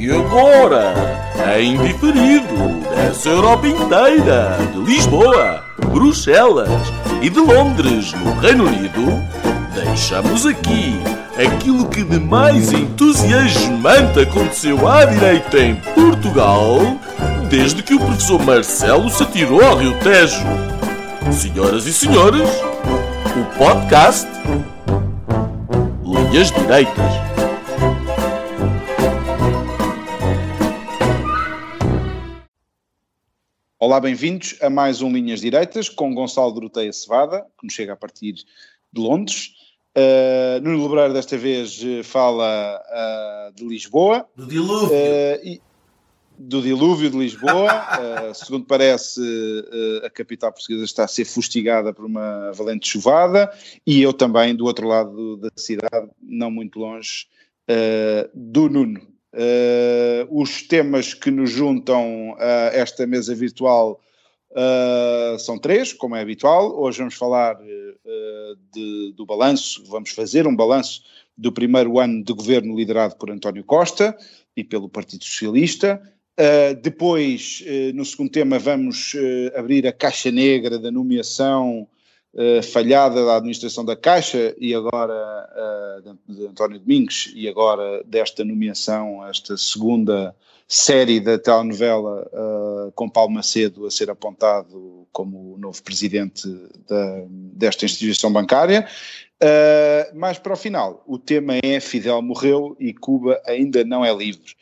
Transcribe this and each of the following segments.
E agora, em diferido, dessa Europa inteira, de Lisboa, Bruxelas e de Londres, no Reino Unido, deixamos aqui aquilo que de mais entusiasmante aconteceu à direita em Portugal desde que o professor Marcelo se atirou ao Rio Tejo. Senhoras e senhores, o podcast Linhas Direitas. Olá, bem-vindos a mais um Linhas Direitas com Gonçalo Doroteia Cevada, que nos chega a partir de Londres. Uh, Nuno Lebreiro desta vez fala uh, de Lisboa. Do dilúvio. Uh, e, do dilúvio de Lisboa. segundo parece, a capital portuguesa está a ser fustigada por uma valente chuvada e eu também, do outro lado da cidade, não muito longe, do Nuno. Uh, os temas que nos juntam a esta mesa virtual uh, são três, como é habitual. Hoje vamos falar uh, de, do balanço, vamos fazer um balanço do primeiro ano de governo liderado por António Costa e pelo Partido Socialista. depois, no segundo tema, vamos abrir a caixa negra da nomeação uh, falhada da administração da Caixa e agora uh, de, António Domingos e agora desta nomeação, esta segunda série da telenovela uh, com Paulo Macedo a ser apontado como o novo presidente da, desta instituição bancária. Uh, mas para o final, o tema é Fidel morreu e Cuba ainda não é livre.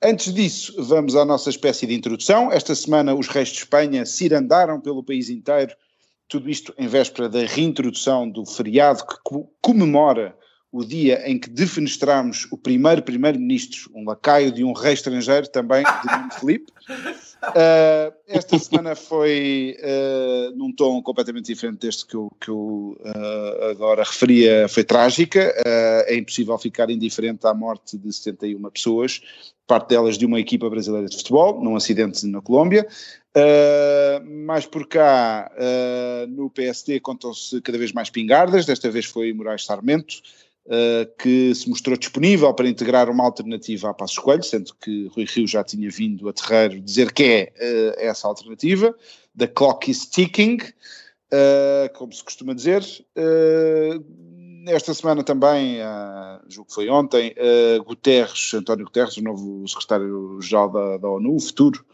Antes disso, vamos à nossa espécie de introdução. Esta semana, os reis de Espanha cirandaram pelo país inteiro tudo isto em véspera da reintrodução do feriado que comemora o dia em que defenestramos o primeiro primeiro-ministro, um lacaio de um rei estrangeiro também, de nome Felipe. Uh, esta semana foi uh, num tom completamente diferente deste que eu, que eu uh, agora referia, foi trágica. é impossível ficar indiferente à morte de 71 pessoas, parte delas de uma equipa brasileira de futebol, num acidente na Colômbia. Uh, mais por cá, no PSD contam-se cada vez mais pingardas, desta vez foi Moraes Sarmento, que se mostrou disponível para integrar uma alternativa a Passos Coelho, sendo que Rui Rio já tinha vindo a Terreiro dizer que é essa alternativa. The clock is ticking, como se costuma dizer. Esta semana também, julgo que foi ontem, Guterres, António Guterres, o novo secretário-geral da, da ONU, o futuro,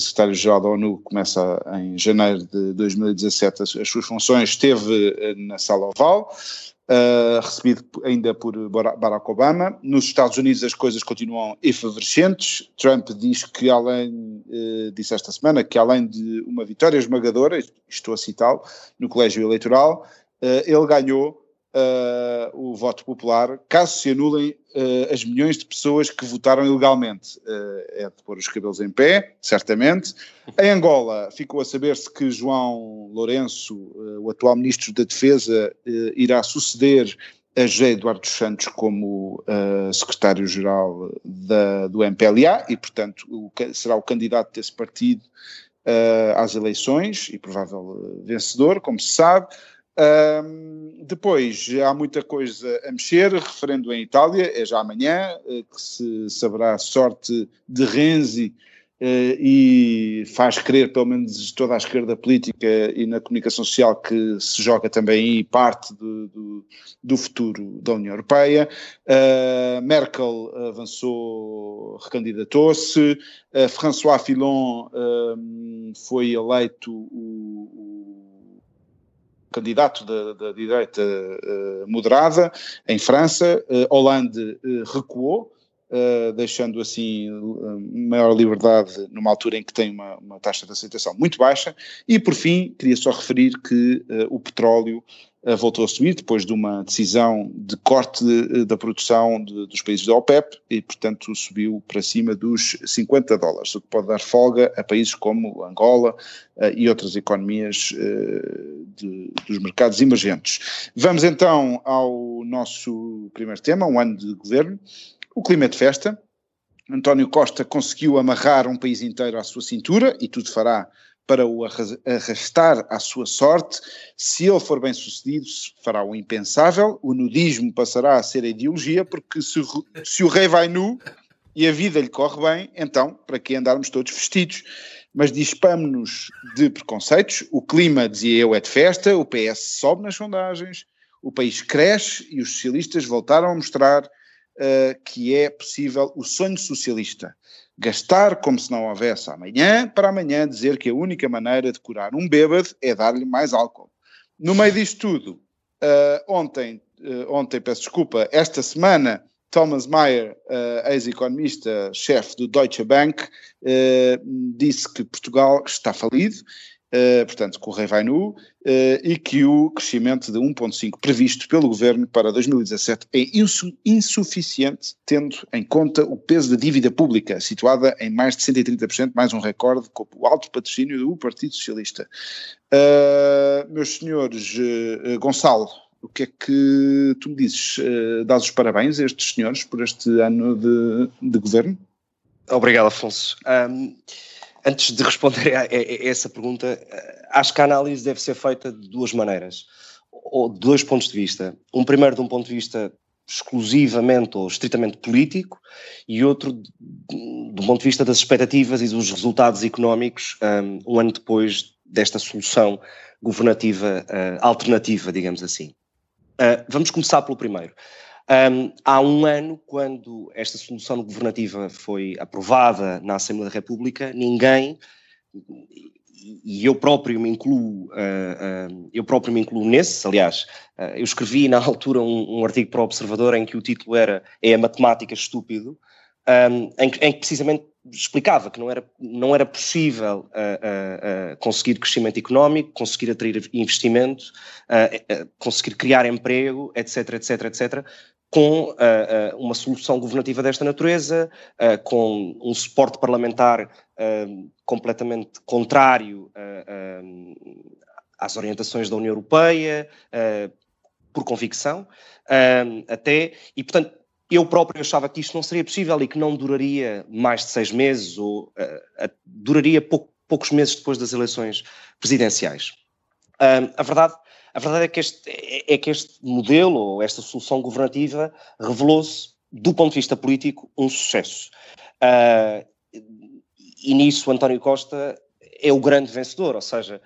secretário-geral da ONU começa em janeiro de 2017 as, as suas funções, esteve eh, na Sala Oval, uh, recebido ainda por Barack Obama. Nos Estados Unidos as coisas continuam efervescentes. Trump diz que além, uh, disse esta semana, que além de uma vitória esmagadora, estou a citá-lo, no colégio eleitoral, uh, ele ganhou uh, o voto popular, caso se anulem uh, as milhões de pessoas que votaram ilegalmente. Uh, é de pôr os cabelos em pé, certamente. Em Angola, ficou a saber-se que João Lourenço, o atual ministro da Defesa, irá suceder a José Eduardo Santos como uh, secretário-geral do MPLA e, portanto, o, será o candidato desse partido às eleições e provável vencedor, como se sabe. Um, depois há muita coisa a mexer, referendo em Itália, é já amanhã, eh, que se saberá a sorte de Renzi uh, e faz crer, pelo menos toda a esquerda política e na comunicação social, que se joga também aí parte do, do, do futuro da União Europeia. Uh, Merkel avançou, recandidatou-se, uh, François Fillon foi eleito o, o candidato da, da direita uh, moderada em França, uh, Hollande uh, recuou, deixando assim maior liberdade numa altura em que tem uma, uma, taxa de aceitação muito baixa. E por fim, queria só referir que o petróleo eh, voltou a subir depois de uma decisão de corte de, da produção de, dos países da OPEP e, portanto, subiu para cima dos 50 dólares, o que pode dar folga a países como Angola uh, e outras economias uh, de, dos mercados emergentes. Vamos então ao nosso primeiro tema, um ano de governo, o clima de festa. António Costa conseguiu amarrar um país inteiro à sua cintura e tudo fará para o arrastar à sua sorte. Se ele for bem sucedido, fará o impensável. O nudismo passará a ser a ideologia, porque se, se o rei vai nu, e a vida lhe corre bem, então, para que andarmos todos vestidos? Mas dispamos-nos de preconceitos, o clima, dizia eu, é de festa, o PS sobe nas sondagens, o país cresce e os socialistas voltaram a mostrar uh, que é possível o sonho socialista. Gastar como se não houvesse amanhã, para amanhã dizer que a única maneira de curar um bêbado é dar-lhe mais álcool. No meio disto tudo, uh, ontem, uh, ontem, peço desculpa, esta semana, Thomas Mayer, uh, ex-economista, chefe do Deutsche Bank, disse que Portugal está falido Uh, portanto, que o rei vai nu, uh, e que o crescimento de 1,5 previsto pelo governo para 2017 é insu insuficiente, tendo em conta o peso da dívida pública, situada em mais de 130%, mais um recorde, com o alto patrocínio do Partido Socialista. Uh, meus senhores, Gonçalo, o que é que tu me dizes? Dás os parabéns a estes senhores por este ano de, de governo? Obrigado, Afonso. Um antes de responder a, a, a, essa pergunta, acho que a análise deve ser feita de duas maneiras, ou de dois pontos de vista. Um primeiro de um ponto de vista exclusivamente ou estritamente político e outro do ponto de vista das expectativas e dos resultados económicos um, um ano depois desta solução governativa uh, alternativa, digamos assim. Uh, vamos começar pelo primeiro. Um, há um ano, quando esta solução governativa foi aprovada na Assembleia da República, ninguém, e eu próprio me incluo, uh, uh, eu próprio me incluo nesse, aliás, uh, eu escrevi na altura um, um, artigo para o Observador em que o título era É a Matemática Estúpido, um, em, em, que precisamente explicava que não era, não era possível conseguir crescimento económico, conseguir atrair investimento, conseguir criar emprego, etc, etc, etc, com uh, uh, uma solução governativa desta natureza, uh, com um suporte parlamentar completamente contrário às orientações da União Europeia, por convicção, até, e portanto eu próprio achava que isto não seria possível e que não duraria mais de seis meses, ou duraria pou, poucos meses depois das eleições presidenciais. a verdade a verdade é que este, é, que este modelo, ou esta solução governativa, revelou-se, do ponto de vista político, um sucesso. Uh, e nisso António Costa é o grande vencedor, ou seja,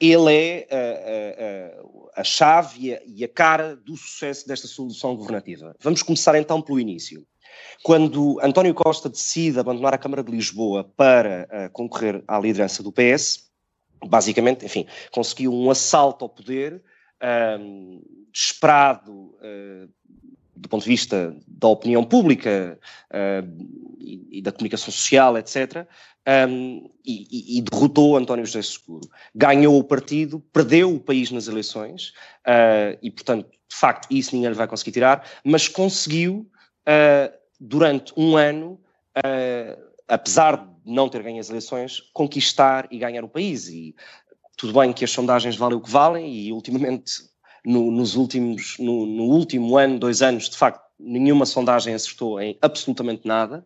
ele é a, a, a chave e a, e a, cara do sucesso desta solução governativa. Vamos começar então pelo início. Quando António Costa decide abandonar a Câmara de Lisboa para uh, concorrer à liderança do PS, basicamente, enfim, conseguiu um assalto ao poder um, esperado uh, do ponto de vista da opinião pública uh, e, e, da comunicação social, etc., um, e, e, derrotou António José Seguro. Ganhou o partido, perdeu o país nas eleições, uh, e, portanto, de facto, isso ninguém lhe vai conseguir tirar, mas conseguiu, durante um ano, apesar de não ter ganho as eleições, conquistar e ganhar o país. E tudo bem que as sondagens valem o que valem, e ultimamente, no, nos últimos, no, no, último ano, dois anos, de facto, nenhuma sondagem acertou em absolutamente nada.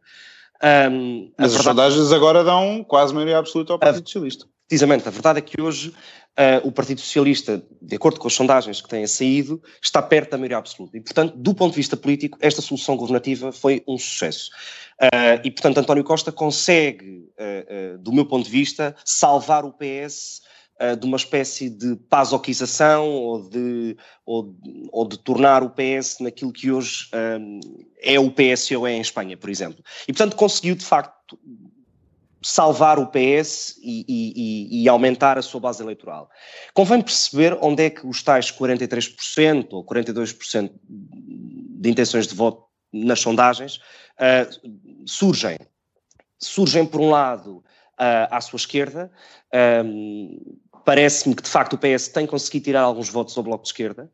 Um, Mas verdade, as sondagens agora dão quase maioria absoluta ao Partido Socialista. Precisamente, a verdade é que hoje uh, o Partido Socialista, de acordo com as sondagens que têm saído, está perto da maioria absoluta. E, portanto, do ponto de vista político, esta solução governativa foi um sucesso. Uh, e, portanto, António Costa consegue, uh, do meu ponto de vista, salvar o PS de uma espécie de pasoquização ou de, ou, ou, de tornar o PS naquilo que hoje um, é o PSOE em Espanha, por exemplo. E, portanto, conseguiu, de facto, salvar o PS e, e, e, aumentar a sua base eleitoral. Convém perceber onde é que os tais 43% ou 42% de intenções de voto nas sondagens uh, surgem. Surgem, por um lado, uh, à sua esquerda. Um, Parece-me que, de facto, o PS tem conseguido tirar alguns votos ao Bloco de Esquerda.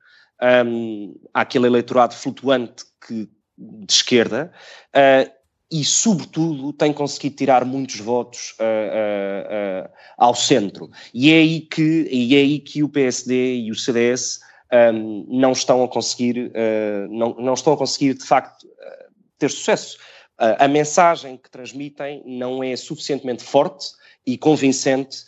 Um, há aquele eleitorado flutuante que, de esquerda. Uh, e, sobretudo, tem conseguido tirar muitos votos uh, uh, uh, ao centro. E é, aí que, e é aí que o PSD e o CDS um, não estão a conseguir, não, não estão a conseguir, de facto, ter sucesso. a mensagem que transmitem não é suficientemente forte e convincente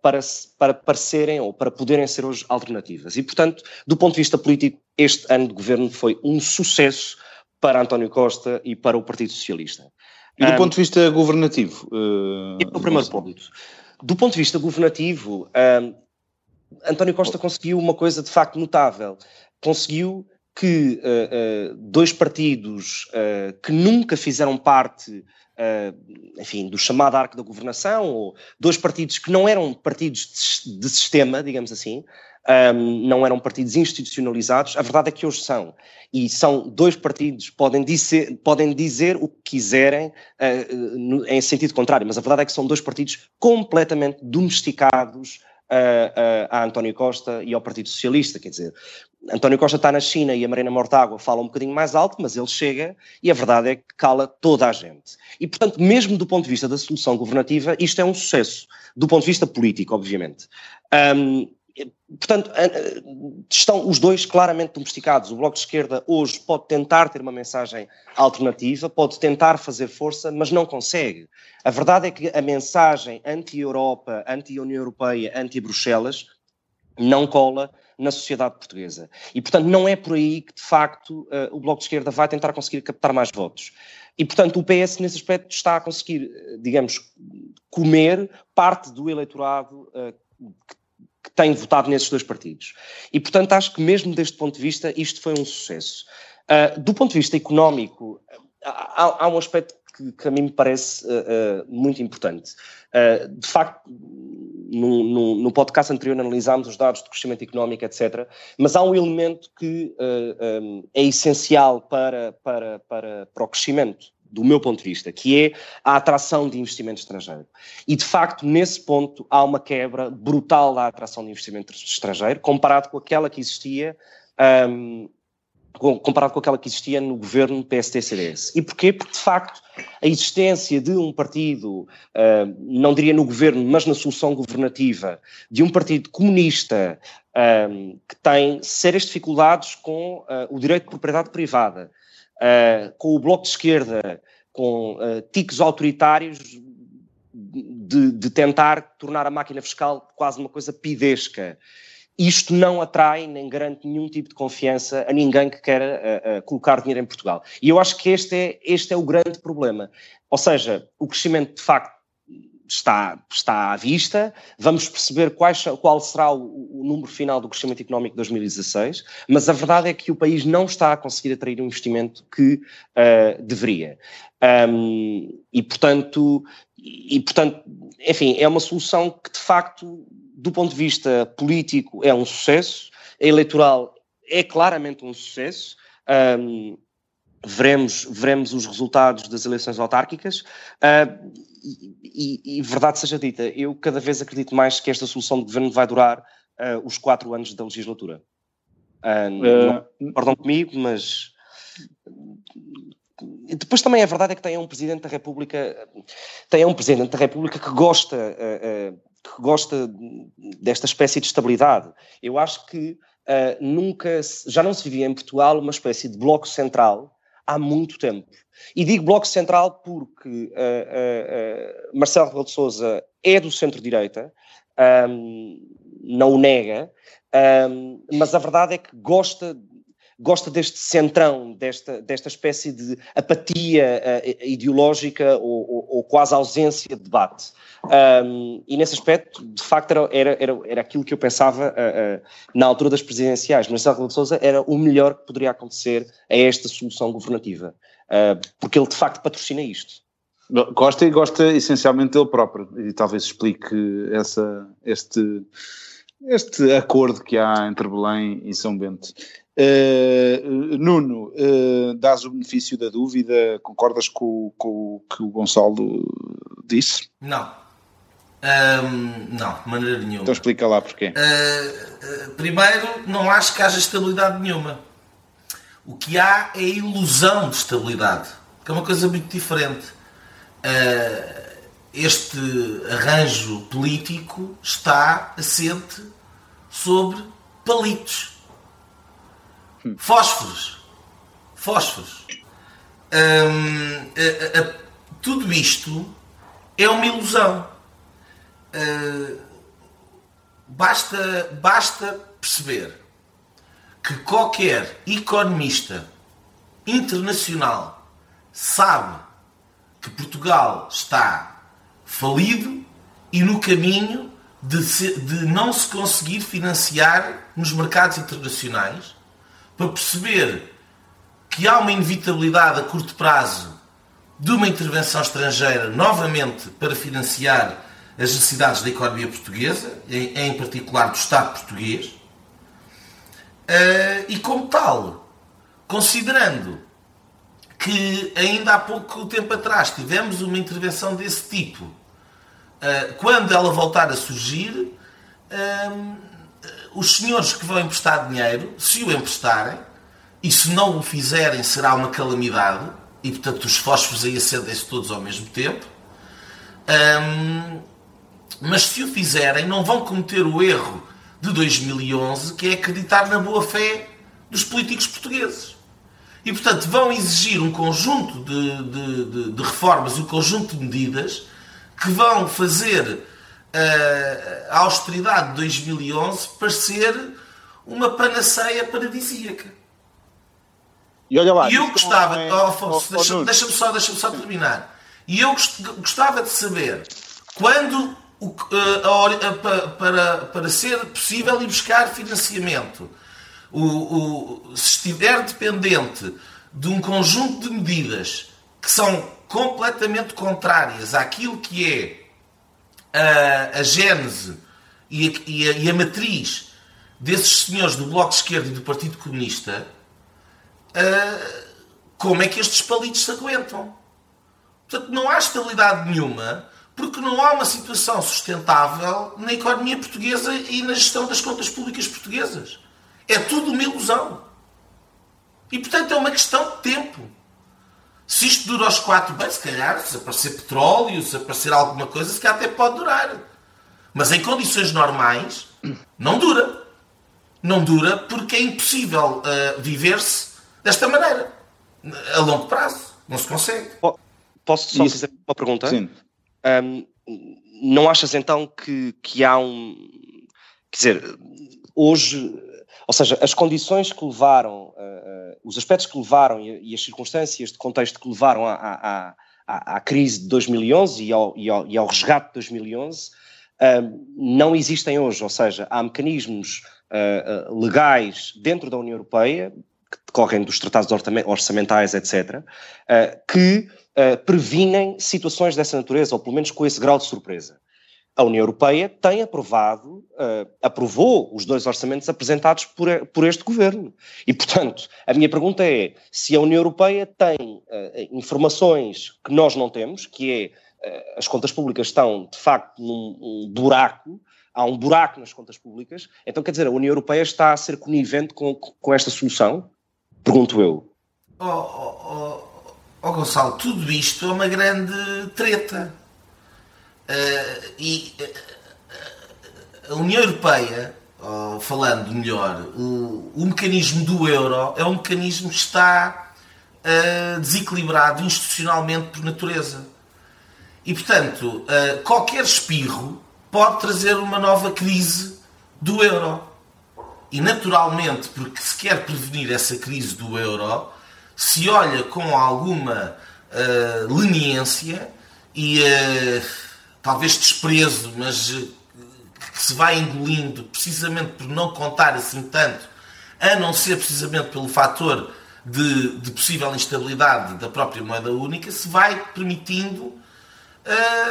para, para parecerem ou para poderem ser hoje alternativas. E, portanto, do ponto de vista político, este ano de governo foi um sucesso para António Costa e para o Partido Socialista. E do um, ponto de vista governativo? Uh, é o primeiro ponto. Do ponto de vista governativo, um, António Costa conseguiu uma coisa de facto notável. Conseguiu que uh, uh, dois partidos uh, que nunca fizeram parte, enfim, do chamado arco da governação, ou dois partidos que não eram partidos de, de sistema, digamos assim, um, não eram partidos institucionalizados, a verdade é que hoje são. E são dois partidos, podem dizer, podem dizer o que quiserem uh, no, em sentido contrário, mas a verdade é que são dois partidos completamente domesticados uh, uh, a António Costa e ao Partido Socialista, quer dizer, António Costa está na China e a Marina Mortágua fala um bocadinho mais alto, mas ele chega e a verdade é que cala toda a gente. E, portanto, mesmo do ponto de vista da solução governativa, isto é um sucesso, do ponto de vista político, obviamente. Um, Portanto, estão os dois claramente domesticados. O Bloco de Esquerda hoje pode tentar ter uma mensagem alternativa, pode tentar fazer força, mas não consegue. A verdade é que a mensagem anti-Europa, anti-União Europeia, anti-Bruxelas não cola na sociedade portuguesa. E, portanto, não é por aí que, de facto, o Bloco de Esquerda vai tentar conseguir captar mais votos. E, portanto, o PS, nesse aspecto, está a conseguir, digamos, comer parte do eleitorado que que têm votado nesses dois partidos. E, portanto, acho que mesmo deste ponto de vista isto foi um sucesso. Uh, do ponto de vista económico, há, há um aspecto que, que, a mim me parece uh, uh, muito importante. de facto, no, no, no, podcast anterior analisámos os dados de crescimento económico, etc. Mas há um elemento que um, é essencial para, para, para, para o crescimento do meu ponto de vista, que é a atração de investimento estrangeiro. E, de facto, nesse ponto há uma quebra brutal da atração de investimento estrangeiro, comparado com aquela que existia. Um, comparado com aquela que existia no governo PSD-CDS. E porquê? Porque, de facto, a existência de um partido, uh, não diria no governo, mas na solução governativa, de um partido comunista um, que tem sérias dificuldades com uh, o direito de propriedade privada, uh, com o Bloco de Esquerda, com uh, tiques autoritários de, de, tentar tornar a máquina fiscal quase uma coisa pidesca. Isto não atrai nem garante nenhum tipo de confiança a ninguém que queira uh, colocar dinheiro em Portugal. E eu acho que este é, este é o grande problema. Ou seja, o crescimento de facto está, está à vista, vamos perceber quais, qual será o, o, número final do crescimento económico de 2016, mas a verdade é que o país não está a conseguir atrair o investimento que uh, deveria. Um, e, portanto, e, portanto, enfim, é uma solução que, de facto, do ponto de vista político, é um sucesso, eleitoral é claramente um sucesso. Um, veremos, veremos os resultados das eleições autárquicas. Uh, e, e, e, verdade seja dita, eu cada vez acredito mais que esta solução de governo vai durar uh, os quatro anos da legislatura. Uh, não concordam comigo, mas depois também a verdade é que tem um presidente da República, tem um presidente da República que gosta, uh, que gosta desta espécie de estabilidade. Eu acho que nunca, já não se vivia em Portugal uma espécie de bloco central há muito tempo. E digo Bloco Central porque uh, uh, Marcelo Rebelo de Sousa é do centro-direita, um, não o nega, um, mas a verdade é que gosta gosta deste centrão, desta, desta espécie de apatia uh, ideológica ou, ou, ou, quase ausência de debate. Um, e nesse aspecto, de facto, era, era, era, aquilo que eu pensava uh, uh, na altura das presidenciais. Marcelo Rebelo de Sousa era o melhor que poderia acontecer a esta solução governativa, porque ele de facto patrocina isto. Gosta e gosta essencialmente dele próprio, e talvez explique essa, este, este acordo que há entre Belém e São Bento. Uh, Nuno, uh, dás o benefício da dúvida, concordas com, com o que o Gonçalo disse? Não. Um, não, de maneira nenhuma. Então explica lá porquê. Uh, primeiro, não acho que haja estabilidade nenhuma. O que há é a ilusão de estabilidade, que é uma coisa muito diferente. este arranjo político está assente sobre palitos Fósforos. Fósforos. Hum, a, a, a, tudo isto é uma ilusão. Uh, basta, basta perceber que qualquer economista internacional sabe que Portugal está falido e no caminho de, se, de não se conseguir financiar nos mercados internacionais, para perceber que há uma inevitabilidade a curto prazo de uma intervenção estrangeira novamente para financiar as necessidades da economia portuguesa, em, em particular do Estado português, uh, e como tal, considerando que ainda há pouco tempo atrás tivemos uma intervenção desse tipo, uh, quando ela voltar a surgir, uh, os senhores que vão emprestar dinheiro, se o emprestarem, e se não o fizerem será uma calamidade, e portanto os fósforos aí acendem-se todos ao mesmo tempo. Um, mas se o fizerem, não vão cometer o erro de 2011, que é acreditar na boa fé dos políticos portugueses. E, portanto, vão exigir um conjunto de, de, de, de reformas, um conjunto de medidas que vão fazer a austeridade de 2011 parecer uma panaceia paradisíaca. E olha lá. E eu gostava, é... oh, Afonso, oh, deixa-me deixa só, deixa só terminar. E eu gostava de saber quando o, uh, para, para ser possível ir buscar financiamento, o, o, se estiver dependente de um conjunto de medidas que são completamente contrárias àquilo que é a, a gênese e a, e, a, e a matriz desses senhores do Bloco de Esquerda e do Partido Comunista, uh, como é que estes palitos se aguentam? Portanto, não há estabilidade nenhuma porque não há uma situação sustentável na economia portuguesa e na gestão das contas públicas portuguesas. É tudo uma ilusão. E, portanto, é uma questão de tempo. Se isto dura aos quatro, bem, se calhar, se aparecer petróleo, se aparecer alguma coisa, se calhar até pode durar. Mas em condições normais, não dura. Não dura porque é impossível uh, viver-se desta maneira. A longo prazo. Não se consegue. Posso só Isso. fazer uma pergunta? Sim. Um, não achas então que, que há um. Quer dizer, hoje. Ou seja, as condições que levaram, uh, os aspectos que levaram e, as circunstâncias de contexto que levaram à, à, à, à crise de 2011 e ao, e ao, e ao resgate de 2011 uh, não existem hoje. Ou seja, há mecanismos legais dentro da União Europeia, que decorrem dos tratados orçamentais, etc., que uh, previnem situações dessa natureza, ou pelo menos com esse grau de surpresa. A União Europeia tem aprovado, uh, aprovou os dois orçamentos apresentados por, por, este governo. E, portanto, a minha pergunta é: se a União Europeia tem uh, informações que nós não temos, que é as contas públicas estão de facto num um buraco, há um buraco nas contas públicas, então quer dizer, a União Europeia está a ser conivente com, com esta solução? Pergunto eu. Oh, oh, oh oh, Gonçalo, tudo isto é uma grande treta. Uh, e uh, a União Europeia, oh, falando melhor, o, o, mecanismo do euro é um mecanismo que está uh, desequilibrado institucionalmente por natureza. E, portanto, qualquer espirro pode trazer uma nova crise do euro. E, naturalmente, porque se quer prevenir essa crise do euro, se olha com alguma leniência e talvez desprezo, mas uh, que se vai engolindo precisamente por não contar assim tanto, a não ser precisamente pelo fator de, de possível instabilidade da própria moeda única, se vai permitindo,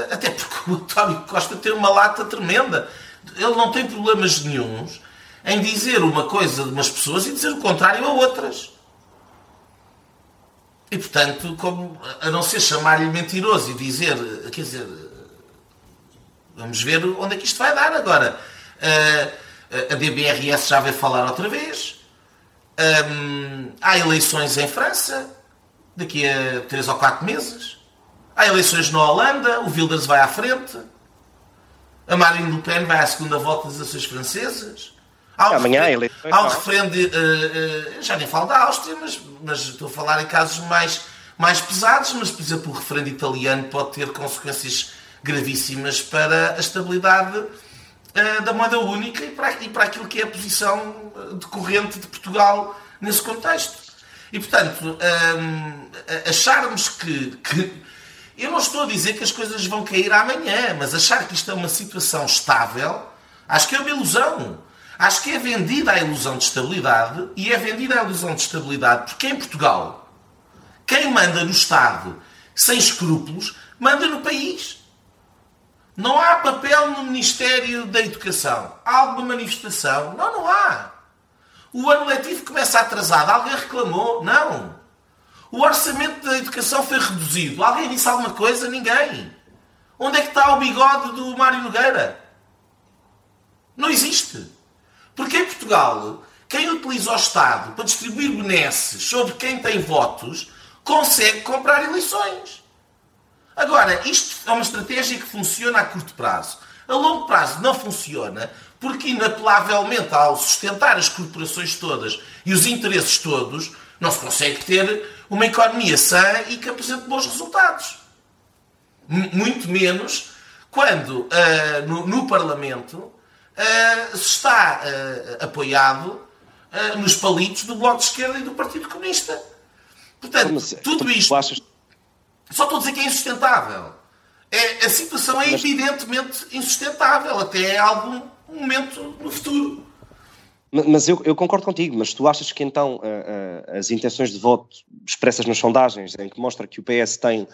até porque o António Costa tem uma lata tremenda. Ele não tem problemas nenhums em dizer uma coisa de umas pessoas e dizer o contrário a outras. E, portanto, como, a não ser chamar-lhe mentiroso e dizer, quer dizer, vamos ver onde é que isto vai dar agora. Uh, a DBRS já veio falar outra vez. Um, há eleições em França, daqui a 3 ou 4 meses. Há eleições na Holanda, o Wilders vai à frente. A Marine Le Pen vai à segunda volta das eleições francesas. Há um Amanhã referendo, é há um referendo uh, uh, já nem falo da Áustria, mas, mas estou a falar em casos mais, mais pesados, mas, por exemplo, o referendo italiano pode ter consequências gravíssimas para a estabilidade uh, da moeda única e para, e para aquilo que é a posição decorrente de Portugal nesse contexto. E, portanto, hum, acharmos que, que. Eu não estou a dizer que as coisas vão cair amanhã, mas achar que isto é uma situação estável, acho que é uma ilusão. Acho que é vendida a ilusão de estabilidade e é vendida a ilusão de estabilidade porque em Portugal, quem manda no Estado sem escrúpulos, manda no país. Não há papel no Ministério da Educação. Há alguma manifestação? Não, não há. O ano letivo começa atrasado. Alguém reclamou? Não. O orçamento da educação foi reduzido. Alguém disse alguma coisa? Ninguém. Onde é que está o bigode do Mário Nogueira? Não existe. Porque em Portugal, quem utiliza o Estado para distribuir benesses sobre quem tem votos consegue comprar eleições. Agora, isto é uma estratégia que funciona a curto prazo. A longo prazo não funciona porque, inapelavelmente, ao sustentar as corporações todas e os interesses todos, não se consegue ter uma economia sã e que apresente bons resultados. Muito menos quando uh, no, no, Parlamento uh, se está uh, apoiado nos palitos do Bloco de Esquerda e do Partido Comunista. Portanto, Mas, tudo isto. Só estou a dizer que é insustentável. É, a situação é Mas... evidentemente insustentável até algum momento no futuro. Mas eu, eu, concordo contigo, mas tu achas que então uh, uh, as intenções de voto expressas nas sondagens, em que mostra que o PS tem, uh,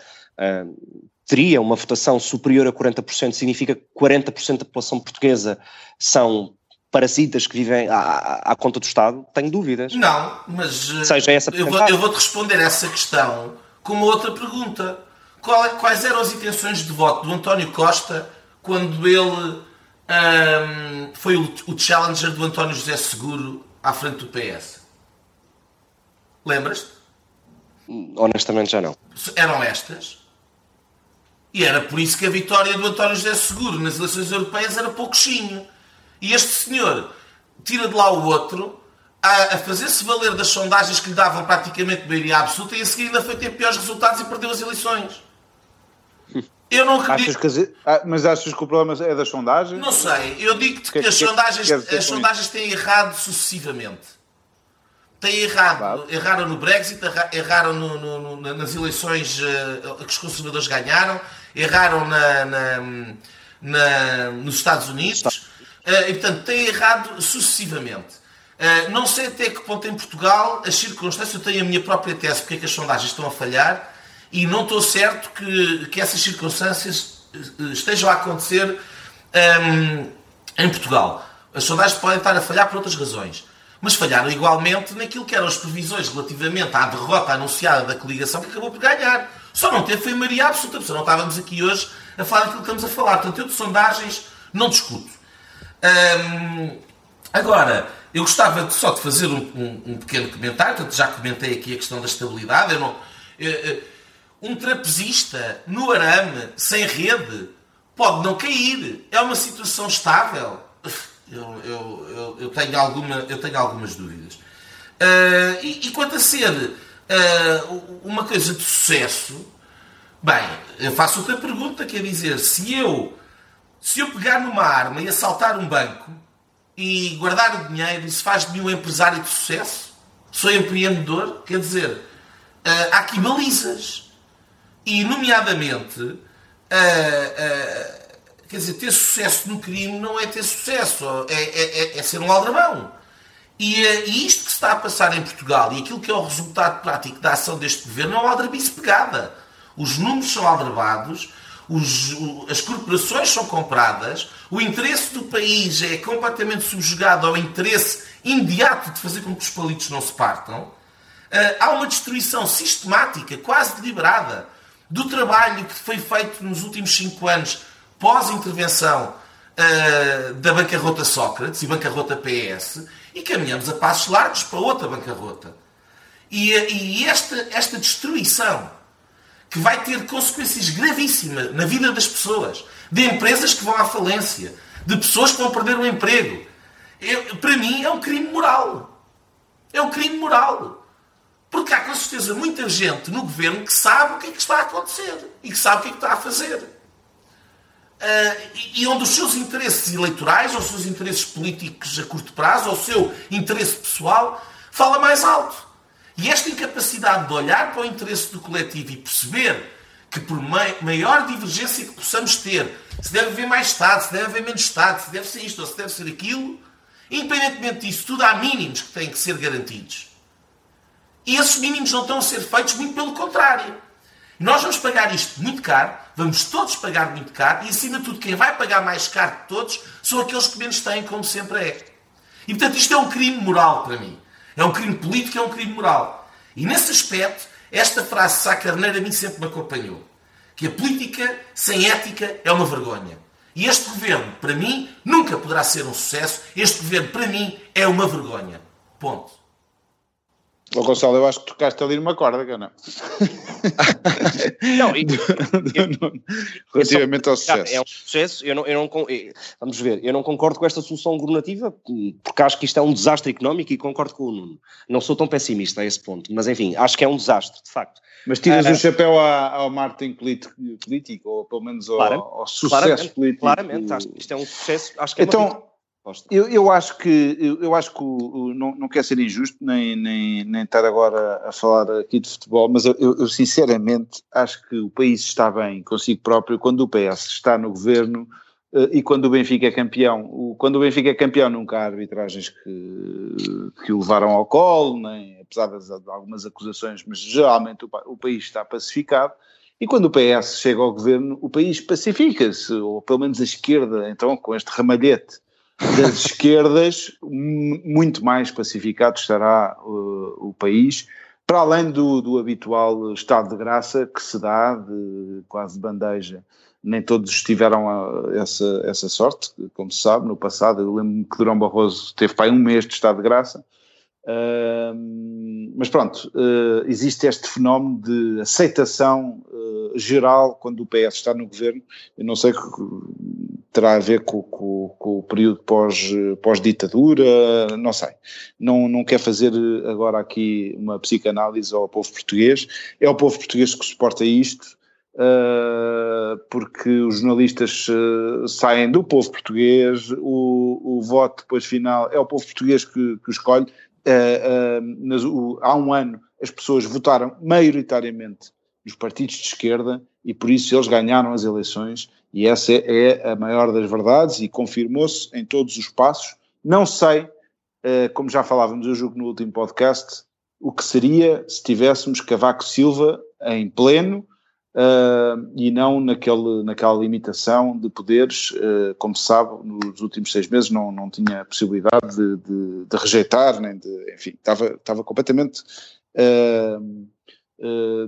teria uma votação superior a 40%, significa que 40% da população portuguesa são parasitas que vivem à, à, conta do Estado? Tenho dúvidas. Não, mas Seja essa eu, vou, eu vou-te responder essa questão com uma outra pergunta. É, quais eram as intenções de voto do António Costa quando ele foi o, o, challenger do António José Seguro à frente do PS. Lembras-te? Honestamente já não. Eram estas. E era por isso que a vitória do António José Seguro nas eleições europeias era pouquinho. E este senhor tira de lá o outro a, a fazer-se valer das sondagens que lhe davam praticamente maioria absoluta e a seguir ainda foi ter piores resultados e perdeu as eleições. Eu não acredito. Achas que, ah, mas achas que o problema é das sondagens? Não sei. Eu digo-te que, que, as sondagens, as sondagens têm errado sucessivamente. Têm errado. Claro. Erraram no Brexit, erraram no, no, no, nas eleições uh, que os conservadores ganharam, erraram na, na, na nos Estados Unidos. Uh, e, portanto, têm errado sucessivamente. Uh, não sei até que ponto em Portugal as circunstâncias, eu tenho a minha própria tese porque é que as sondagens estão a falhar e não estou certo que, que essas circunstâncias eh, estejam a acontecer um, em Portugal. As sondagens podem estar a falhar por outras razões. Mas falharam igualmente naquilo que eram as previsões relativamente à derrota anunciada da coligação que acabou por ganhar. Só não teve foi maioria absoluta, porque não estávamos aqui hoje a falar daquilo que estamos a falar. Portanto, eu de sondagens não discuto. Um, agora, eu gostava só de fazer um, um, um, pequeno comentário, portanto, já comentei aqui a questão da estabilidade. Eu não, um trapezista no arame, sem rede, pode não cair. É uma situação estável. Eu, eu, eu, tenho, alguma, eu tenho algumas dúvidas. Uh, e, e, quanto a ser uh, uma coisa de sucesso, bem, eu faço outra pergunta, quer dizer, se eu, se eu pegar numa arma e assaltar um banco e guardar o dinheiro, isso faz de mim um empresário de sucesso? Sou empreendedor? Quer dizer, uh, há aqui balizas e, nomeadamente, uh, uh, quer dizer, ter sucesso no crime não é ter sucesso, é, é, é, é ser um aldrabão. E, e, isto que está a passar em Portugal e aquilo que é o resultado prático da ação deste governo é uma aldrabice pegada. Os números são aldrabados, os, as corporações são compradas, o interesse do país é completamente subjugado ao interesse imediato de fazer com que os palitos não se partam. Uh, há uma destruição sistemática, quase deliberada, do trabalho que foi feito nos últimos cinco anos pós-intervenção uh, da bancarrota Sócrates e bancarrota PS e caminhamos a passos largos para outra bancarrota. E, e esta, esta destruição que vai ter consequências gravíssimas na vida das pessoas, de empresas que vão à falência, de pessoas que vão perder o emprego, eu, para mim é um crime moral. É um crime moral. Porque há com certeza muita gente no governo que sabe o que é que está a acontecer e que sabe o que é que está a fazer. Uh, e, e onde os seus interesses eleitorais, ou os seus interesses políticos a curto prazo, ou o seu interesse pessoal, fala mais alto. E esta incapacidade de olhar para o interesse do coletivo e perceber que por maior divergência que possamos ter, se deve haver mais Estado, se deve haver menos Estado, se deve ser isto ou se deve ser aquilo, independentemente disso, tudo há mínimos que têm que ser garantidos. E esses mínimos não estão a ser feitos, muito pelo contrário. Nós vamos pagar isto muito caro, vamos todos pagar muito caro, e acima de tudo, quem vai pagar mais caro que todos são aqueles que menos têm, como sempre é. E portanto, isto é um crime moral para mim. É um crime político, é um crime moral. E nesse aspecto, esta frase de Sá Carneiro a mim sempre me acompanhou. Que a política sem ética é uma vergonha. E este governo, para mim, nunca poderá ser um sucesso. Este governo, para mim, é uma vergonha. Ponto. Ô Gonçalo, eu acho que tocaste ali numa corda, cara. não, e, relativamente ao sucesso. É um sucesso, eu não, eu não, vamos ver, eu não concordo com esta solução governativa, porque acho que isto é um desastre económico e concordo com o Nuno. Não sou tão pessimista a esse ponto, mas enfim, acho que é um desastre, de facto. Mas tiras ah, o chapéu ao marketing político, ou pelo menos ao, ao sucesso claramente, político. Claramente, acho que isto é um sucesso, acho que é então, eu, eu, acho que, eu, eu acho que não, não quer ser injusto nem, nem, nem estar agora a falar aqui de futebol, mas eu, eu, sinceramente acho que o país está bem consigo próprio quando o PS está no governo uh, e quando o Benfica é campeão. O, quando o Benfica é campeão nunca há arbitragens que, que o levaram ao colo, nem, apesar de algumas acusações, mas geralmente o, o país está pacificado. E quando o PS chega ao governo, o país pacifica-se, ou pelo menos a esquerda, então, com este ramalhete das esquerdas, muito mais pacificado estará uh, o país, para além do, do, habitual estado de graça que se dá de quase bandeja. Nem todos tiveram a, essa, essa sorte, como se sabe, no passado. Eu lembro-me que Durão Barroso teve para um mês de estado de graça. Uh, mas pronto, uh, existe este fenómeno de aceitação uh, geral quando o PS está no governo. Eu não sei terá a ver com, com, com o período pós-ditadura, pós não sei. Não, não quer fazer agora aqui uma psicanálise ao povo português. É o povo português que suporta isto, uh, porque os jornalistas uh, saem do povo português, o, o voto depois final é o povo português que, que escolhe. Uh, nas, o, há um ano as pessoas votaram maioritariamente nos partidos de esquerda e por isso eles ganharam as eleições e essa é a maior das verdades e confirmou-se em todos os passos. Não sei, eh, como já falávamos, eu julgo no último podcast, o que seria se tivéssemos Cavaco Silva em pleno uh, e não naquele, naquela limitação de poderes, uh, como se sabe, nos últimos seis meses não, não tinha possibilidade de, de, de rejeitar, nem de, enfim, estava, estava completamente uh,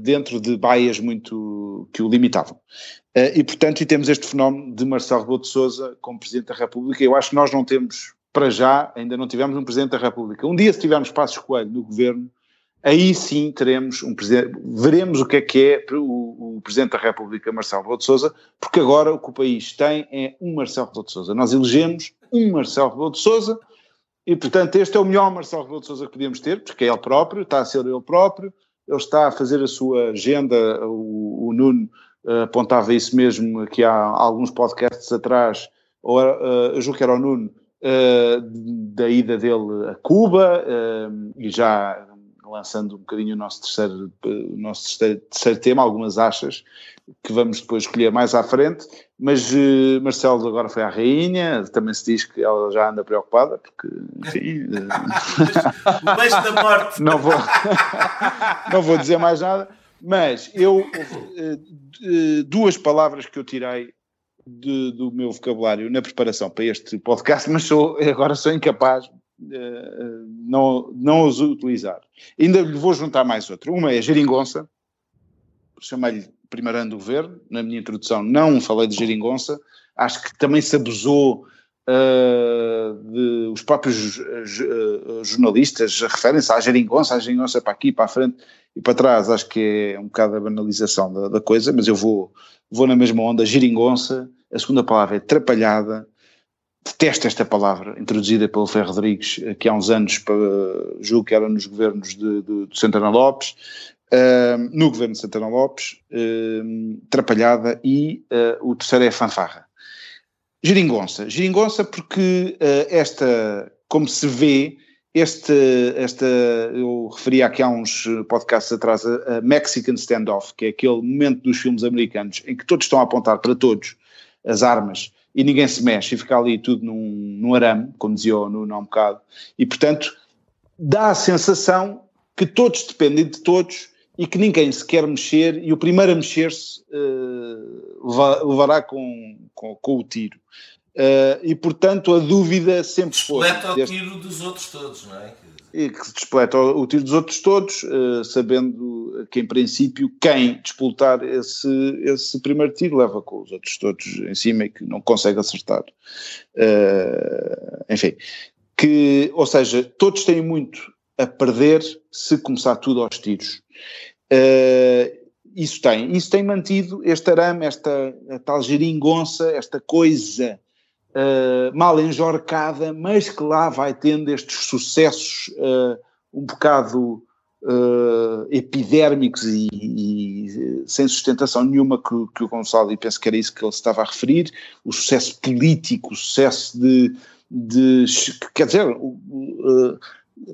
dentro de baias muito que o limitavam. Uh, e, portanto, e temos este fenómeno de Marcelo Rebelo de Sousa como Presidente da República. Eu acho que nós não temos, para já, ainda não tivemos um Presidente da República. Um dia, se tivermos Passos Coelho no Governo, aí sim teremos um Presidente, veremos o que é que é o, o Presidente da República, Marcelo Rebelo de Sousa, porque agora o que o país tem é um Marcelo Rebelo de Sousa. Nós elegemos um Marcelo Rebelo de Sousa e, portanto, este é o melhor Marcelo Rebelo de Sousa que podíamos ter, porque é ele próprio, está a ser ele próprio, ele está a fazer a sua agenda, o, o Nuno uh, apontava isso mesmo aqui há alguns podcasts atrás, ou, uh, eu julgo que era o Nuno, uh, da ida dele a Cuba, e já lançando um bocadinho o nosso terceiro, o nosso terceiro, terceiro tema, algumas achas que vamos depois escolher mais à frente, mas uh, Marcelo agora foi à rainha, também se diz que ela já anda preocupada, porque, enfim... o beijo da morte! Não vou, não vou dizer mais nada, mas eu, eh, eh, duas palavras que eu tirei de, do meu vocabulário na preparação para este podcast, mas sou, agora sou incapaz uh, não, não os utilizar. Ainda lhe vou juntar mais outra. Uma é geringonça, chamei-lhe primeiro ano do governo, na minha introdução não falei de geringonça, acho que também se abusou uh, de, os próprios uh, jornalistas referem-se à geringonça, à geringonça para aqui, para a frente, e para trás. Acho que é um bocado a banalização da, da coisa, mas eu vou, vou na mesma onda, geringonça, a segunda palavra é trapalhada, detesto esta palavra, introduzida pelo Ferro Rodrigues aqui há uns anos, para, julgo que era nos governos de, de, de Santana Lopes, uh, no governo de Santana Lopes, uh, trapalhada, e uh, o terceiro é fanfarra. Geringonça. Geringonça porque esta, como se vê, este, esta, eu referi aqui há uns podcasts atrás a, a Mexican Standoff, que é aquele momento dos filmes americanos em que todos estão a apontar para todos as armas e ninguém se mexe e fica ali tudo num, num arame, como dizia o Nuno há um bocado, e portanto dá a sensação que todos dependem de todos e que ninguém se quer mexer e o primeiro a mexer-se uh, levará com, com, com, o tiro. Uh, e portanto a dúvida sempre foi. Despleta o tiro dos outros todos, não é? E que se despleta o, o tiro dos outros todos, uh, sabendo que em princípio quem despoltar esse, esse primeiro tiro leva com os outros todos em cima e que não consegue acertar. enfim, que, ou seja, todos têm muito a perder se começar tudo aos tiros. Uh, isso tem, isso tem mantido este arame, esta tal geringonça, esta coisa uh, mal enjorcada, mas que lá vai tendo estes sucessos uh, um bocado epidérmicos e, e, sem sustentação nenhuma que, que o Gonçalo, e penso que era isso que ele estava a referir, o sucesso político, o sucesso de, de quer dizer,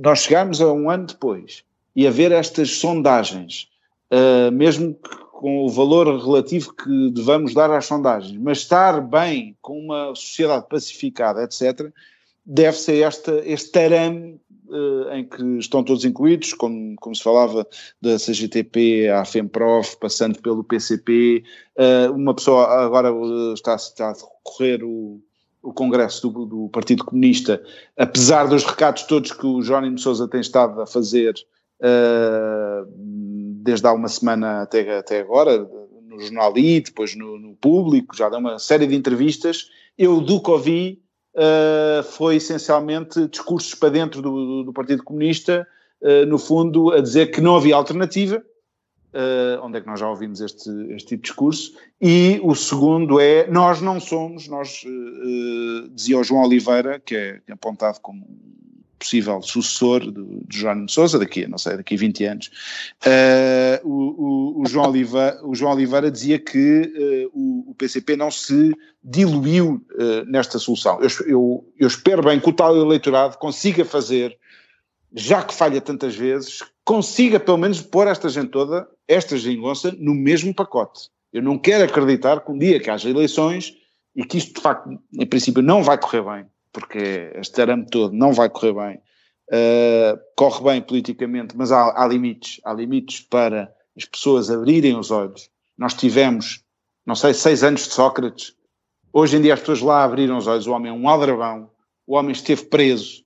nós chegámos a um ano depois e a ver estas sondagens, uh, mesmo com o valor relativo que devamos dar às sondagens, mas estar bem com uma sociedade pacificada, etc., deve-se a esta, este arame uh, em que estão todos incluídos, como, como se falava da CGTP à FEMPROF, passando pelo PCP, eh, uma pessoa agora está, está a decorrer o, o Congresso do, do, Partido Comunista, apesar dos recados todos que o Jónimo Sousa tem estado a fazer desde há uma semana até, até agora, no jornal I, depois no, no, público, já deu uma série de entrevistas, eu do que ouvi uh, foi essencialmente discursos para dentro do, do Partido Comunista, uh, no fundo a dizer que não havia alternativa, Uh, onde é que nós já ouvimos este, este tipo de discurso, e o segundo é, nós não somos, nós, uh, dizia o João Oliveira, que é apontado como possível sucessor do, de João de Sousa, daqui, não sei, daqui a 20 anos, uh, o, o, o, João Oliveira, o João Oliveira dizia que o, o, PCP não se diluiu nesta solução. Eu, eu, eu espero bem que o tal eleitorado consiga fazer já que falha tantas vezes, consiga pelo menos pôr esta gente toda, esta geringonça, no mesmo pacote. Eu não quero acreditar que um dia que haja eleições e que isto de facto, em princípio, não vai correr bem, porque este arame todo não vai correr bem. Uh, corre bem politicamente, mas há, há limites. Há limites para as pessoas abrirem os olhos. Nós tivemos, não sei, seis anos de Sócrates. Hoje em dia as pessoas lá abriram os olhos. O homem é um aldrabão. O homem esteve preso.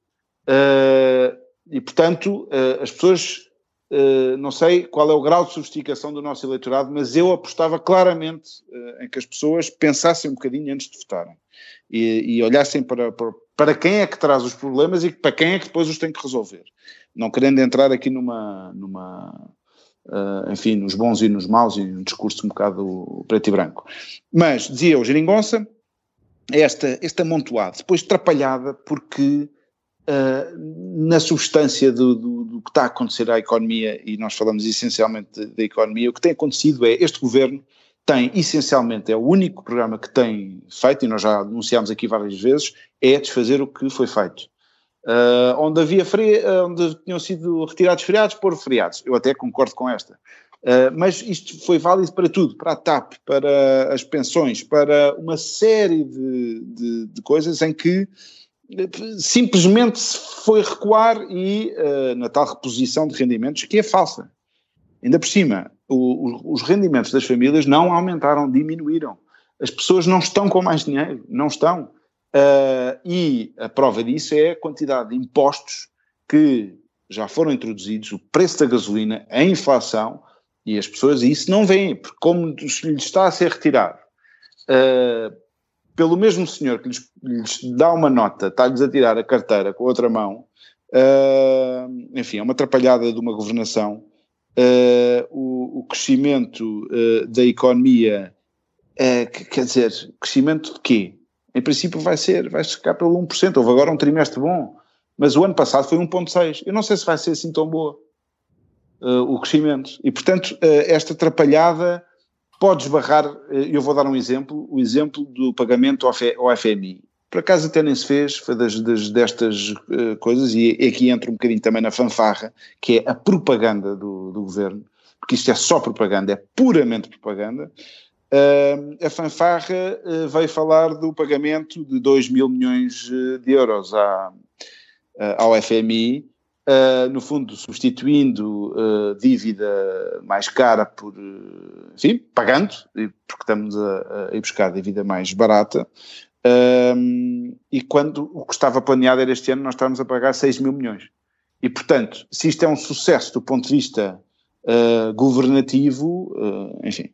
Uh, e, portanto, uh, as pessoas, uh, não sei qual é o grau de sofisticação do nosso eleitorado, mas eu apostava claramente uh, em que as pessoas pensassem um bocadinho antes de votarem e, e olhassem para, para, para, quem é que traz os problemas e para quem é que depois os tem que resolver. Não querendo entrar aqui numa. numa enfim, nos bons e nos maus, e um discurso um bocado preto e branco. Mas, dizia o Geringonça, esta, este amontoado, depois atrapalhada porque na substância do, do, do, que está a acontecer à economia, e nós falamos essencialmente da economia, o que tem acontecido é este governo tem essencialmente, é o único programa que tem feito, e nós já anunciámos aqui várias vezes, é desfazer o que foi feito. Uh, onde havia feri onde tinham sido retirados feriados, pôr feriados. Eu até concordo com esta. Uh, mas isto foi válido para tudo, para a TAP, para as pensões, para uma série de, de, de coisas em que simplesmente se foi recuar e uh, na tal reposição de rendimentos que é falsa. Ainda por cima, o, os rendimentos das famílias não aumentaram, diminuíram. As pessoas não estão com mais dinheiro, não estão. Uh, e a prova disso é a quantidade de impostos que já foram introduzidos, o preço da gasolina, a inflação, e as pessoas isso não veem, porque como lhes está a ser retirado uh, pelo mesmo senhor que lhes, lhes dá uma nota, está-lhes a tirar a carteira com a outra mão, uh, enfim, é uma atrapalhada de uma governação. Uh, o, o, crescimento uh, da economia, quer dizer, crescimento de quê? Em princípio vai ser, vai ficar pelo 1%, houve agora um trimestre bom, mas o ano passado foi 1.6, eu não sei se vai ser assim tão boa o crescimento, e portanto esta atrapalhada pode esbarrar, eh, eu vou dar um exemplo, o exemplo do pagamento ao FMI. por acaso até nem se fez, foi das, das destas uh, coisas, e, e, aqui entra um bocadinho também na fanfarra, que é a propaganda do, do governo, porque isto é só propaganda, é puramente propaganda. Uh, a fanfarra uh, veio falar do pagamento de 2 mil milhões de euros à, ao FMI, Uh, no fundo, substituindo uh, dívida mais cara por, uh, enfim, pagando, porque estamos a, a ir buscar dívida mais barata, e quando o que estava planeado era este ano, nós estávamos a pagar 6 mil milhões. E, portanto, se isto é um sucesso do ponto de vista uh, governativo, enfim,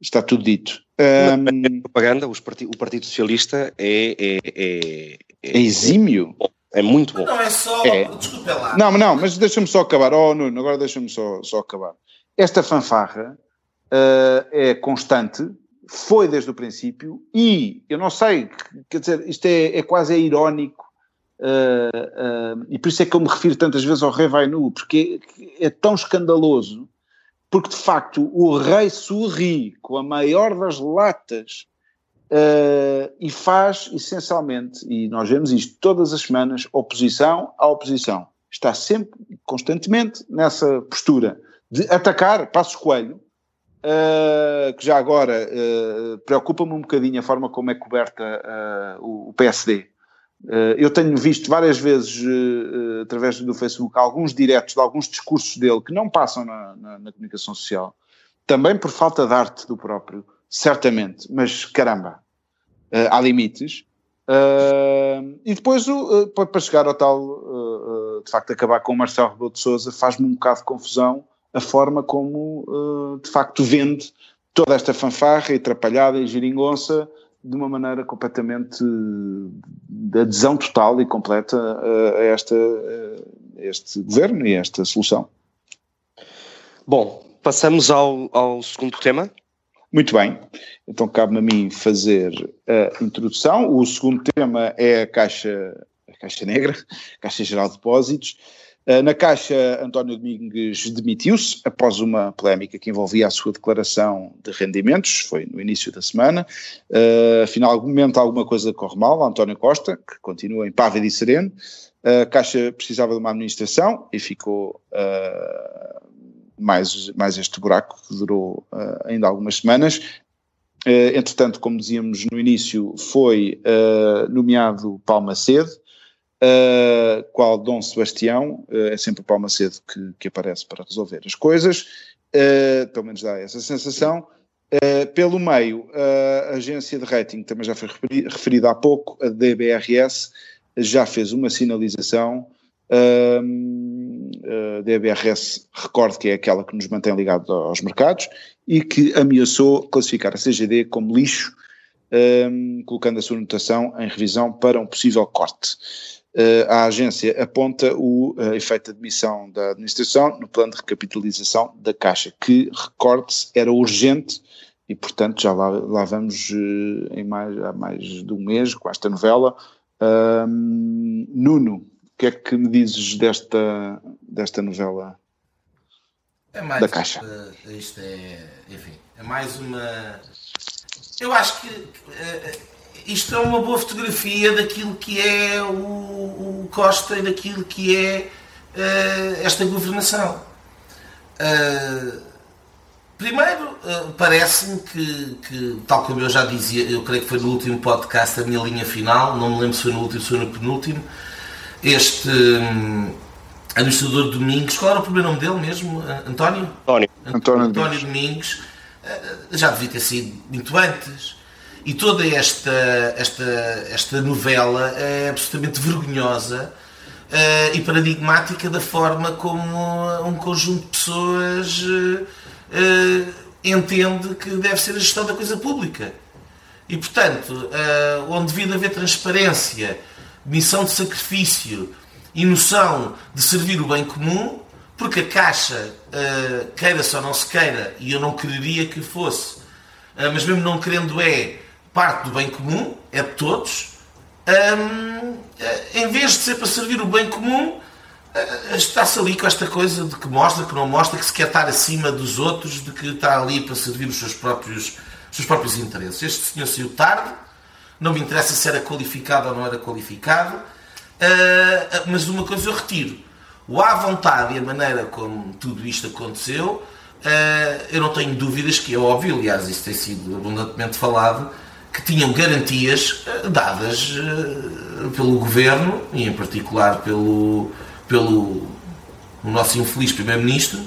está tudo dito. Um, é propaganda, o Partido Socialista é, é, é, é exímio. É muito bom. Não é só. É. Desculpa lá. Não, não, mas deixa-me só acabar. Oh, Nuno, agora deixa-me só, só acabar. Esta fanfarra uh, é constante, foi desde o princípio e eu não sei, quer dizer, isto é, é quase é irónico uh, uh, e por isso é que eu me refiro tantas vezes ao rei vai nu, porque é, é, tão escandaloso, porque de facto o rei sorri com a maior das latas uh, e faz essencialmente, e nós vemos isto todas as semanas, oposição à oposição. Está sempre, constantemente, nessa postura de atacar Passos Coelho, Uh, que já agora uh, preocupa-me um bocadinho a forma como é coberta o, o, PSD. eu tenho visto várias vezes, através do Facebook, alguns diretos de alguns discursos dele que não passam na, na, na comunicação social, também por falta de arte do próprio, certamente, mas caramba, há limites. e depois, para chegar ao tal, de facto, acabar com o Marcelo Rebelo de Souza, faz-me um bocado de confusão a forma como uh, de facto vende toda esta fanfarra e atrapalhada e giringonça de uma maneira completamente de adesão total e completa a, esta, a este governo e a esta solução. Bom, passamos ao, ao segundo tema. Muito bem, então cabe-me a mim fazer a introdução. O segundo tema é a Caixa, a Caixa Negra, a Caixa Geral de Depósitos. Eh, na Caixa, António Domingues demitiu-se após uma polémica que envolvia a sua declaração de rendimentos, foi no início da semana. Uh, finalmente alguma coisa corre mal, António Costa, que continua impávido e sereno. A Caixa precisava de uma administração e ficou mais, mais este buraco que durou uh, ainda algumas semanas. Uh, entretanto, como dizíamos no início, foi nomeado Paulo Macedo, uh, qual Dom Sebastião, uh, é sempre o Palma Cedo que, que aparece para resolver as coisas, uh, pelo menos dá essa sensação. Uh, pelo meio, a agência de rating, também já foi referida há pouco, a DBRS, já fez uma sinalização. A DBRS, recordo que é aquela que nos mantém ligados aos mercados e que ameaçou classificar a CGD como lixo, um, colocando a sua notação em revisão para um possível corte. Eh, a agência aponta o uh, efeito de admissão da administração no plano de recapitalização da Caixa, que, recorde-se, era urgente e, portanto, já lá, lá vamos uh, em mais, há mais de um mês com esta novela. Um, Nuno, que é que me dizes desta, desta novela é mais, da Caixa? Uh, isto é, enfim, é mais uma... Eu acho que isto é uma boa fotografia daquilo que é o, o Costa e daquilo que é uh, esta governação. Uh, primeiro, uh, parece-me que, que, tal como eu já dizia, eu creio que foi no último podcast a minha linha final, não me lembro se foi no último, foi no penúltimo, este um, administrador Domingos, qual era o primeiro nome dele mesmo? António? António. António, António Domingos, já devia ter sido muito antes e toda esta, esta, esta novela é absolutamente vergonhosa uh, e paradigmática da forma como um conjunto de pessoas uh, uh, entende que deve ser a gestão da coisa pública. E, portanto, onde devia haver transparência, missão de sacrifício e noção de servir o bem comum, porque a Caixa, queira-se ou não se queira, e eu não quereria que fosse, mas mesmo não querendo é, parte do bem comum, é de todos, um, em vez de ser para servir o bem comum, eh, está-se ali com esta coisa de que mostra, que não mostra, que se quer estar acima dos outros, de que está ali para servir os seus próprios, os seus próprios interesses. Este senhor saiu tarde, não me interessa se era qualificado ou não era qualificado, uh, mas uma coisa eu retiro. O à vontade e a maneira como tudo isto aconteceu, uh, eu não tenho dúvidas que é óbvio, aliás, isso tem sido abundantemente falado, que tinham garantias dadas pelo governo e em particular pelo, pelo nosso infeliz primeiro-ministro,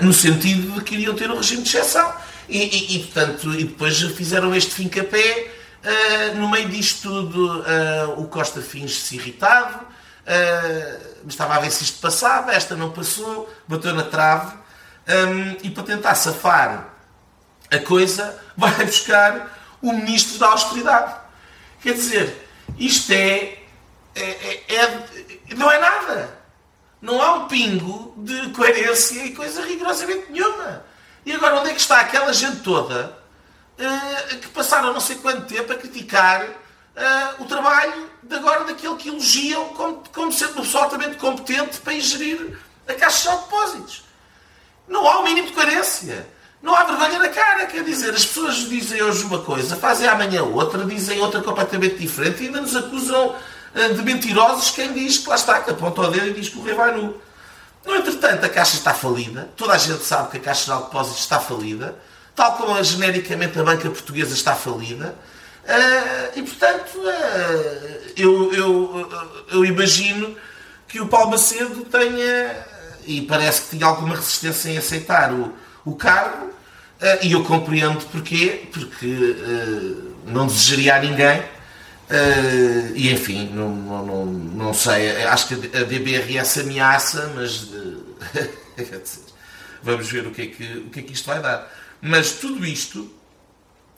no sentido de que iriam ter um regime de exceção. E, e, e, portanto, e depois fizeram este fim capé Uh, no meio disto tudo, uh, o Costa finge-se irritado, uh, estava a ver se isto passava, esta não passou, bateu na trave, um, e para tentar safar a coisa, vai buscar o Ministro da Austeridade. Quer dizer, isto é, é, é, é não é nada. Não há um pingo de coerência e coisa rigorosamente nenhuma. E agora, onde é que está aquela gente toda uh, que passaram não sei quanto tempo a criticar uh, o trabalho de agora daquele que elogiam como, como sendo absolutamente competente para ingerir a Caixa de Depósitos. Não há o mínimo de coerência. Não há vergonha na cara, quer dizer, as pessoas dizem hoje uma coisa, fazem amanhã outra, dizem outra completamente diferente e ainda nos acusam uh, de mentirosos quem diz que lá está, que aponta o dedo e diz que o rei vai nu. No entretanto, a Caixa está falida, toda a gente sabe que a Caixa de Depósitos está falida, tal como genericamente a banca portuguesa está falida. Uh, e portanto, uh, eu, eu, eu imagino que o Paulo Macedo tenha, e parece que tinha alguma resistência em aceitar o, o cargo, uh, e eu compreendo porquê, porque não desejaria a ninguém. e enfim, não, não, não, não, sei, acho que a DBRS ameaça, mas vamos ver o que, é que, o que é que isto vai dar. Mas tudo isto,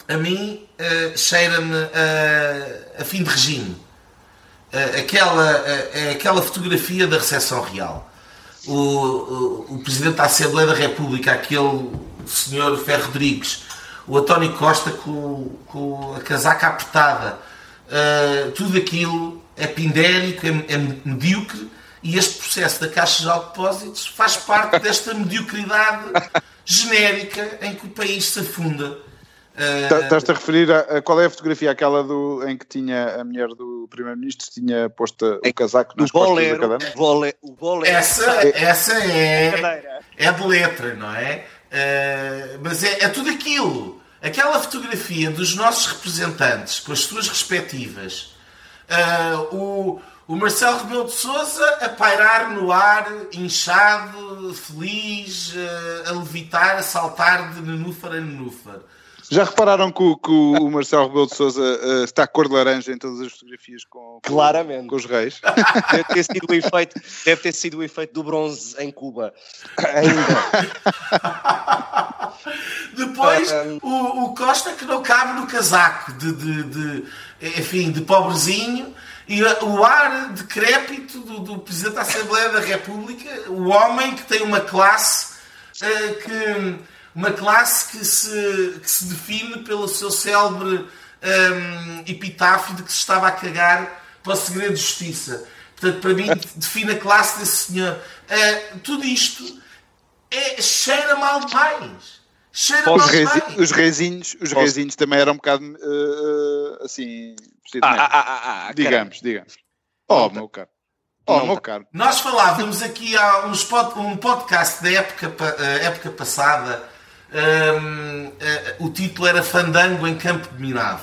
a mim, uh, cheira-me a, a, fim de regime. Uh, aquela, uh, aquela fotografia da recepção real. O, o, o, Presidente da Assembleia da República, aquele senhor Ferro Rodrigues, o António Costa com, com a casaca apertada, uh, tudo aquilo é pindérico, é, é medíocre e este processo da Caixa de Depósitos faz parte desta mediocridade genérica em que o país se afunda. Uh, Estás-te a referir a, a, qual é a fotografia? Aquela do, em que tinha a mulher do Primeiro-Ministro tinha posto o casaco nas costas da cadeira? Vole, o bolero. Essa, essa é, é de letra, não é? Uh, mas é, é tudo aquilo. Aquela fotografia dos nossos representantes com as suas respectivas, uh, o, o Marcelo Rebelo de Souza a pairar no ar, inchado, feliz, eh, a levitar, a saltar de nenúfar a nenúfar. Já repararam que o, que o Marcelo Rebelo de Souza uh, está cor de laranja em todas as fotografias com, Claramente. com os reis? Deve ter, sido o efeito, deve ter sido o efeito do bronze em Cuba. Ainda. Depois, o, o, Costa que não cabe no casaco de, de, de enfim, de pobrezinho e o ar decrépito do, do, Presidente da Assembleia da República, o homem que tem uma classe uh, que uma classe que se, que se define pelo seu célebre um, ehm, epitáfio de que se estava a cagar para o segredo de justiça. Portanto, para mim, define a classe desse senhor. Uh, tudo isto é, cheira mal demais. Cheira os, demais. os reizinhos, os reizinhos também eram um bocado uh, assim ah, ah, ah, ah, ah digamos, digamos. Oh, meu caro. Oh, meu caro. Nós falávamos aqui há uns pod, um podcast da época, eh, época passada. Um, uh, eh, o título era Fandango em Campo de Minado.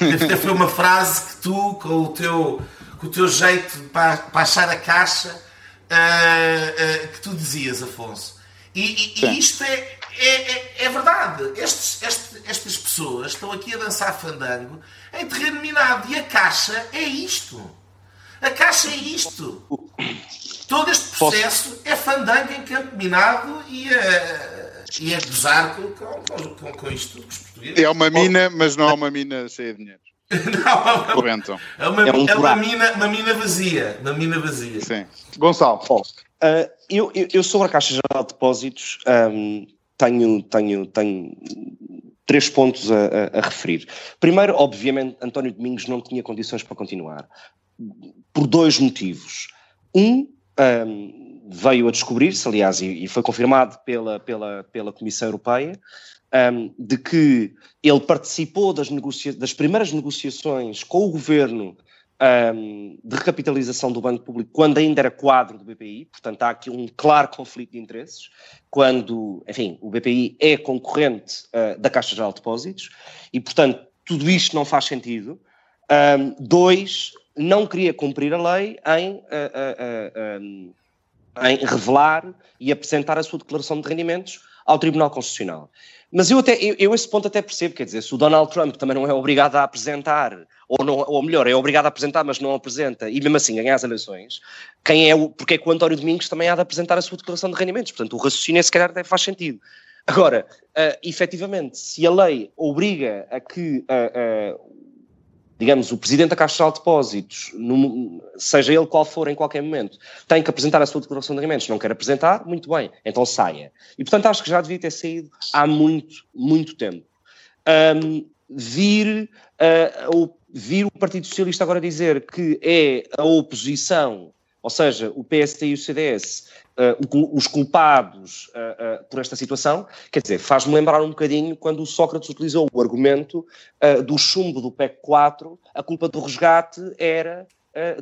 Esta foi uma frase que tu, com o teu, com o teu jeito para, para achar a caixa, uh, uh, que tu dizias, Afonso. E, e, e isto é, é, é, é verdade. Estes, este, estas pessoas estão aqui a dançar fandango em terreno minado. E a Caixa é isto. A Caixa é isto. Todo este processo é fandango em campo minado e a, e a gozar com, com, com, com isto dos portugueses. É uma mina, mas não é uma mina cheia de dinheiro. não, é uma, é, um é uma, mina, uma mina vazia. Uma mina vazia. Sim. Gonçalo. Eu, eu, eu, sobre a Caixa Geral de Depósitos um, tenho, tenho, tenho três pontos a, a, a, referir. Primeiro, obviamente, António Domingos não tinha condições para continuar, por dois motivos. Um, um veio a descobrir-se, aliás, e, e, foi confirmado pela, pela, pela Comissão Europeia, um, de que ele participou das, das primeiras negociações com o governo um, de recapitalização do Banco Público quando ainda era quadro do BPI, portanto há aqui um claro conflito de interesses, quando, enfim, o BPI é concorrente uh, da Caixa Geral de Depósitos e, portanto, tudo isto não faz sentido. Um, dois, não queria cumprir a lei em, uh, uh, em revelar e apresentar a sua declaração de rendimentos ao Tribunal Constitucional. Mas eu, até, eu, eu, esse ponto até percebo, quer dizer, se o Donald Trump também não é obrigado a apresentar, ou, não, ou melhor, é obrigado a apresentar, mas não apresenta, e mesmo assim ganha as eleições, quem é o, porque é que o António Domingos também há de apresentar a sua declaração de rendimentos? Portanto, o raciocínio se calhar até faz sentido. Agora, uh, efetivamente, se a lei obriga a que uh, uh, digamos, o presidente da Caixa de Depósitos, seja ele qual for em qualquer momento, tem que apresentar a sua declaração de rendimentos, não quer apresentar, muito bem, então saia. E portanto acho que já devia ter saído há muito, muito tempo. Um, vir, uh, o, vir o Partido Socialista agora dizer que é a oposição, ou seja, o PSD e o CDS, uh, os culpados uh, uh, por esta situação, quer dizer, faz-me lembrar um bocadinho quando o Sócrates utilizou o argumento do chumbo do PEC 4, a culpa do resgate era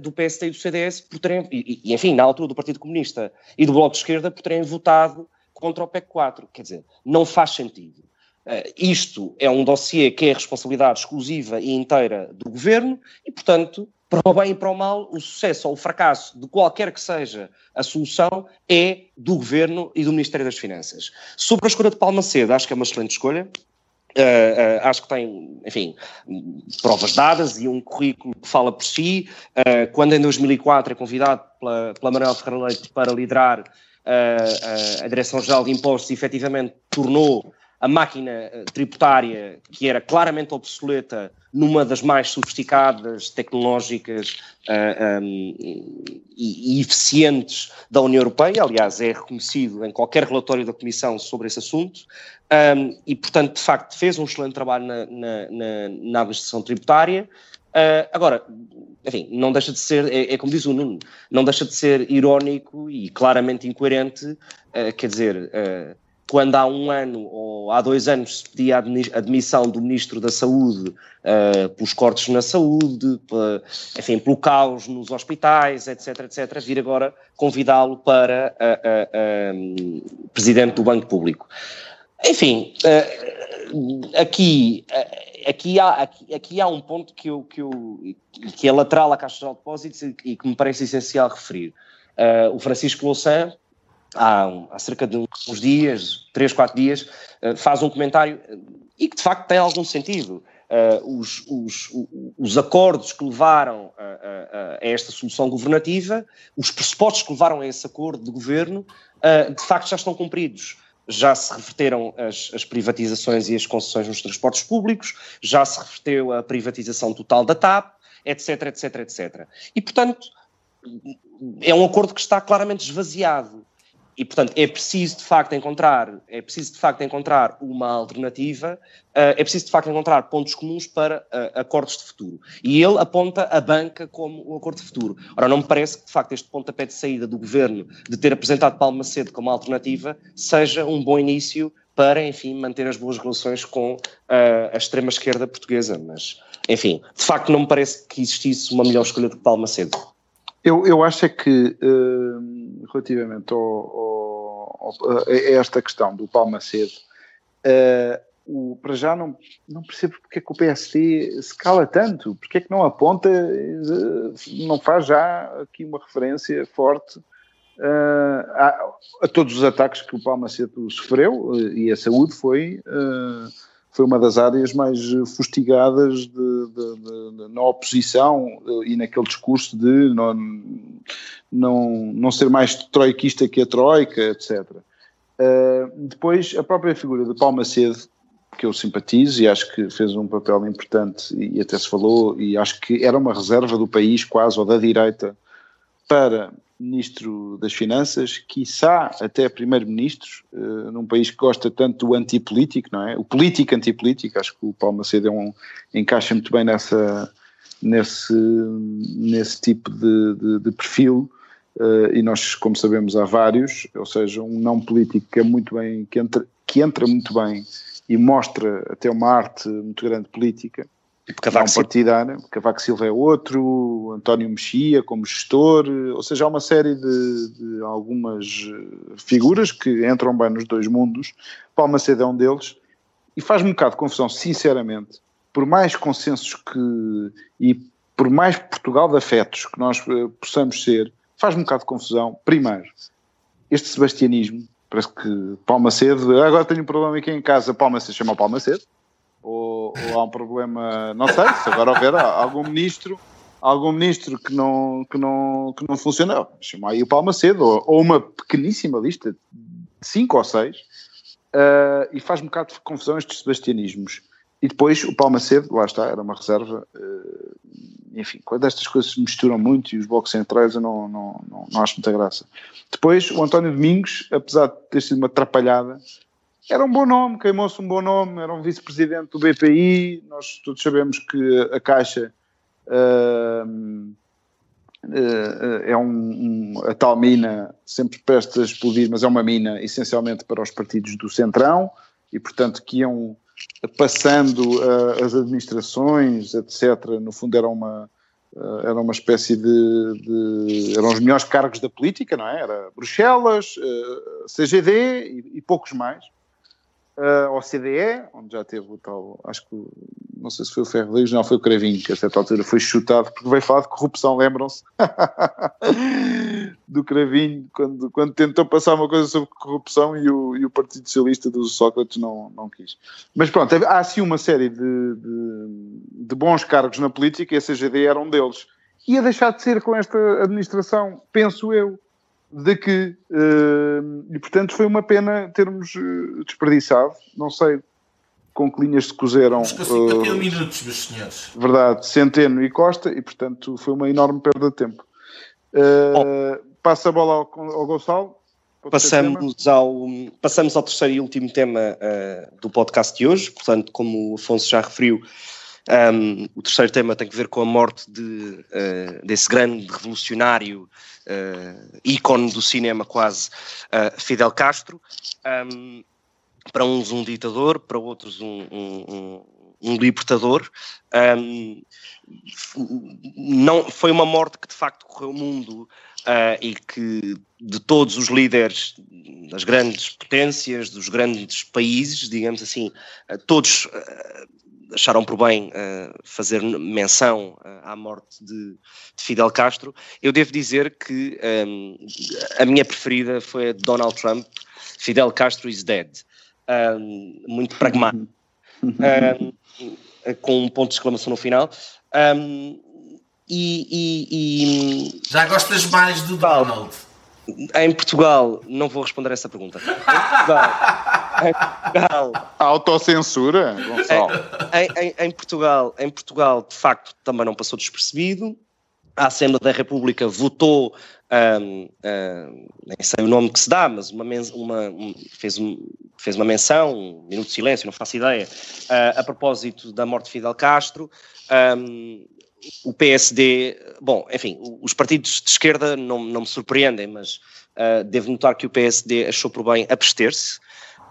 do PSD e do CDS por terem, e, e, enfim, na altura do Partido Comunista e do Bloco de Esquerda por terem votado contra o PEC 4. Quer dizer, não faz sentido. Uh, isto é um dossiê que é responsabilidade exclusiva e inteira do governo e, portanto, para o bem e para o mal, o sucesso ou o fracasso de qualquer que seja a solução é do Governo e do Ministério das Finanças. Sobre a escolha de Palma Cedo, acho que é uma excelente escolha. Uh, uh, acho que tem, enfim, provas dadas e um currículo que fala por si. Uh, quando em 2004 é convidado pela, pela Manuel Ferreira Leite para liderar a Direção-Geral de Impostos, efetivamente tornou a máquina eh, tributária, que era claramente obsoleta, numa das mais sofisticadas, tecnológicas uh, eh, um, e, e, eficientes da União Europeia, aliás, é reconhecido em qualquer relatório da Comissão sobre esse assunto, um, e, portanto, de facto, fez um excelente trabalho na, na, na, na administração tributária. Uh, agora, enfim, não deixa de ser, é, é, como diz o Nuno, não deixa de ser irónico e claramente incoerente, uh, quer dizer quando há um ano ou há dois anos se pedia a admissão do Ministro da Saúde uh, pelos cortes na saúde, enfim, pelo caos nos hospitais, etc, etc, vir agora convidá-lo para uh, uh, Presidente do Banco Público. Enfim, aqui, aqui, há, aqui, aqui, há um ponto que, eu, que, eu, que é lateral à Caixa de Depósitos e, e que me parece essencial referir. o Francisco Louçã há, há cerca de uns dias, três, quatro dias, uh, faz um comentário eh, e que de facto tem algum sentido. Uh, os, os, os, acordos que levaram a, a, a, esta solução governativa, os pressupostos que levaram a esse acordo de governo, uh, de facto já estão cumpridos. Já se reverteram as, as, privatizações e as concessões nos transportes públicos, já se reverteu a privatização total da TAP, etc, etc, etc. E, portanto, é um acordo que está claramente esvaziado. E, portanto, é preciso de facto encontrar, é preciso de facto encontrar uma alternativa, uh, é preciso de facto encontrar pontos comuns para uh, acordos de futuro. E ele aponta a banca como um acordo de futuro. Ora, não me parece que de facto este pontapé de saída do governo de ter apresentado Palma Cedo como alternativa seja um bom início para, enfim, manter as boas relações com uh, a extrema-esquerda portuguesa. Mas, enfim, de facto não me parece que existisse uma melhor escolha do que Palma Cedo. Eu, eu acho é que, uh, relativamente ao, ao, a esta questão do Palmacedo, uh, o, para já não, não percebo porque é que o PSD se cala tanto, porque é que não aponta, uh, não faz já aqui uma referência forte uh, a, a, todos os ataques que o Palmacedo sofreu, e a saúde foi foi uma das áreas mais fustigadas de, de, de, na oposição e naquele discurso de não, não, não ser mais troiquista que a troika, etc. Uh, depois, a própria figura de Paulo Macedo, que eu simpatizo e acho que fez um papel importante e até se falou, e acho que era uma reserva do país quase, ou da direita, para Ministro das Finanças, quiçá até Primeiro-Ministro, uh, num país que gosta tanto do antipolítico, não é? O político antipolítico, acho que o Paulo Macedo é um, encaixa muito bem nessa, nesse, nesse tipo de, de, de perfil, uh, e nós, como sabemos, há vários, ou seja, um não político que é muito bem, que entra, que entra muito bem e mostra até uma arte muito grande política. Tipo Cavaco não partidária. Cavaco Silva é outro, António Mexia como gestor, ou seja, há uma série de, de algumas figuras que entram bem nos dois mundos. Palma Cedo é um deles e faz-me um bocado de confusão, sinceramente, por mais consensos que e por mais Portugal de afetos que nós uh, possamos ser, faz-me um bocado de confusão. Primeiro, este sebastianismo, parece que Palma Cedo, agora tenho um problema aqui em casa, Palma Cedo chama Palma Cedo, ou, há um problema, não sei, se agora houver algum ministro, algum ministro que não, que não, que não funciona, chama aí o Palma Cedo, ou, ou uma pequeníssima lista, cinco ou seis, uh, e faz um bocado de confusão estes sebastianismos. E depois o Palma Cedo, lá está, era uma reserva, uh, enfim, quando estas coisas se misturam muito e os blocos centrais eu não, não, não, não acho muita graça. Depois, o António Domingos, apesar de ter sido uma atrapalhada, era um bom nome, queimou-se um bom nome, era um vice-presidente do BPI, nós todos sabemos que a Caixa uh, uh, é um, um, a tal mina, sempre presta a explodir, mas é uma mina essencialmente para os partidos do Centrão, e portanto que iam passando uh, as administrações, etc. No fundo era uma, uh, era uma espécie de, de, eram os melhores cargos da política, não é? Era Bruxelas, uh, CGD e, e, poucos mais. Uh, OCDE, onde já teve o tal, acho que não sei se foi o Ferro Rodrigues, não foi o Cravinho, que a certa altura foi chutado, porque veio falar de corrupção, lembram-se? do Cravinho, quando, quando tentou passar uma coisa sobre corrupção e o, e o Partido Socialista do Sócrates não, não quis. Mas pronto, há assim uma série de, de, de bons cargos na política e a CGD era um deles. Ia deixar de ser com esta administração, penso eu de que, uh, e portanto foi uma pena termos uh, desperdiçado, não sei com que linhas se cozeram. Os 51 uh, minutos, meus senhores. Verdade, Centeno e Costa, e portanto foi uma enorme perda de tempo. Uh, passa a bola ao, ao Gonçalo. Passamos ao, passamos ao terceiro e último tema uh, do podcast de hoje, portanto, como o Afonso já referiu, um, o terceiro tema tem que ver com a morte de, uh, desse grande revolucionário, uh, ícone do cinema quase, uh, Fidel Castro. Um, para uns um ditador, para outros um, um, um libertador. Um, não, foi uma morte que de facto correu o mundo uh, e que de todos os líderes das grandes potências, dos grandes países, digamos assim, uh, todos uh, acharam por bem uh, fazer menção uh, à morte de, de, Fidel Castro. Eu devo dizer que um, a minha preferida foi a de Donald Trump, Fidel Castro is dead. Um, muito pragmático, um, com um ponto de exclamação no final. Um, e, e, e, Já gostas mais do Donald? Em Portugal, não vou responder essa pergunta. Em Portugal, Portugal autocensura, Gonçalo. Em, em, em, Portugal, em Portugal, de facto, também não passou despercebido. A Assembleia da República votou, um, um, nem sei o nome que se dá, mas uma, uma um, fez, fez uma menção, um minuto de silêncio, não faço ideia, uh, a propósito da morte de Fidel Castro. Um, o PSD, bom, enfim, os partidos de esquerda não, não me surpreendem, mas uh, devo notar que o PSD achou por bem abster-se.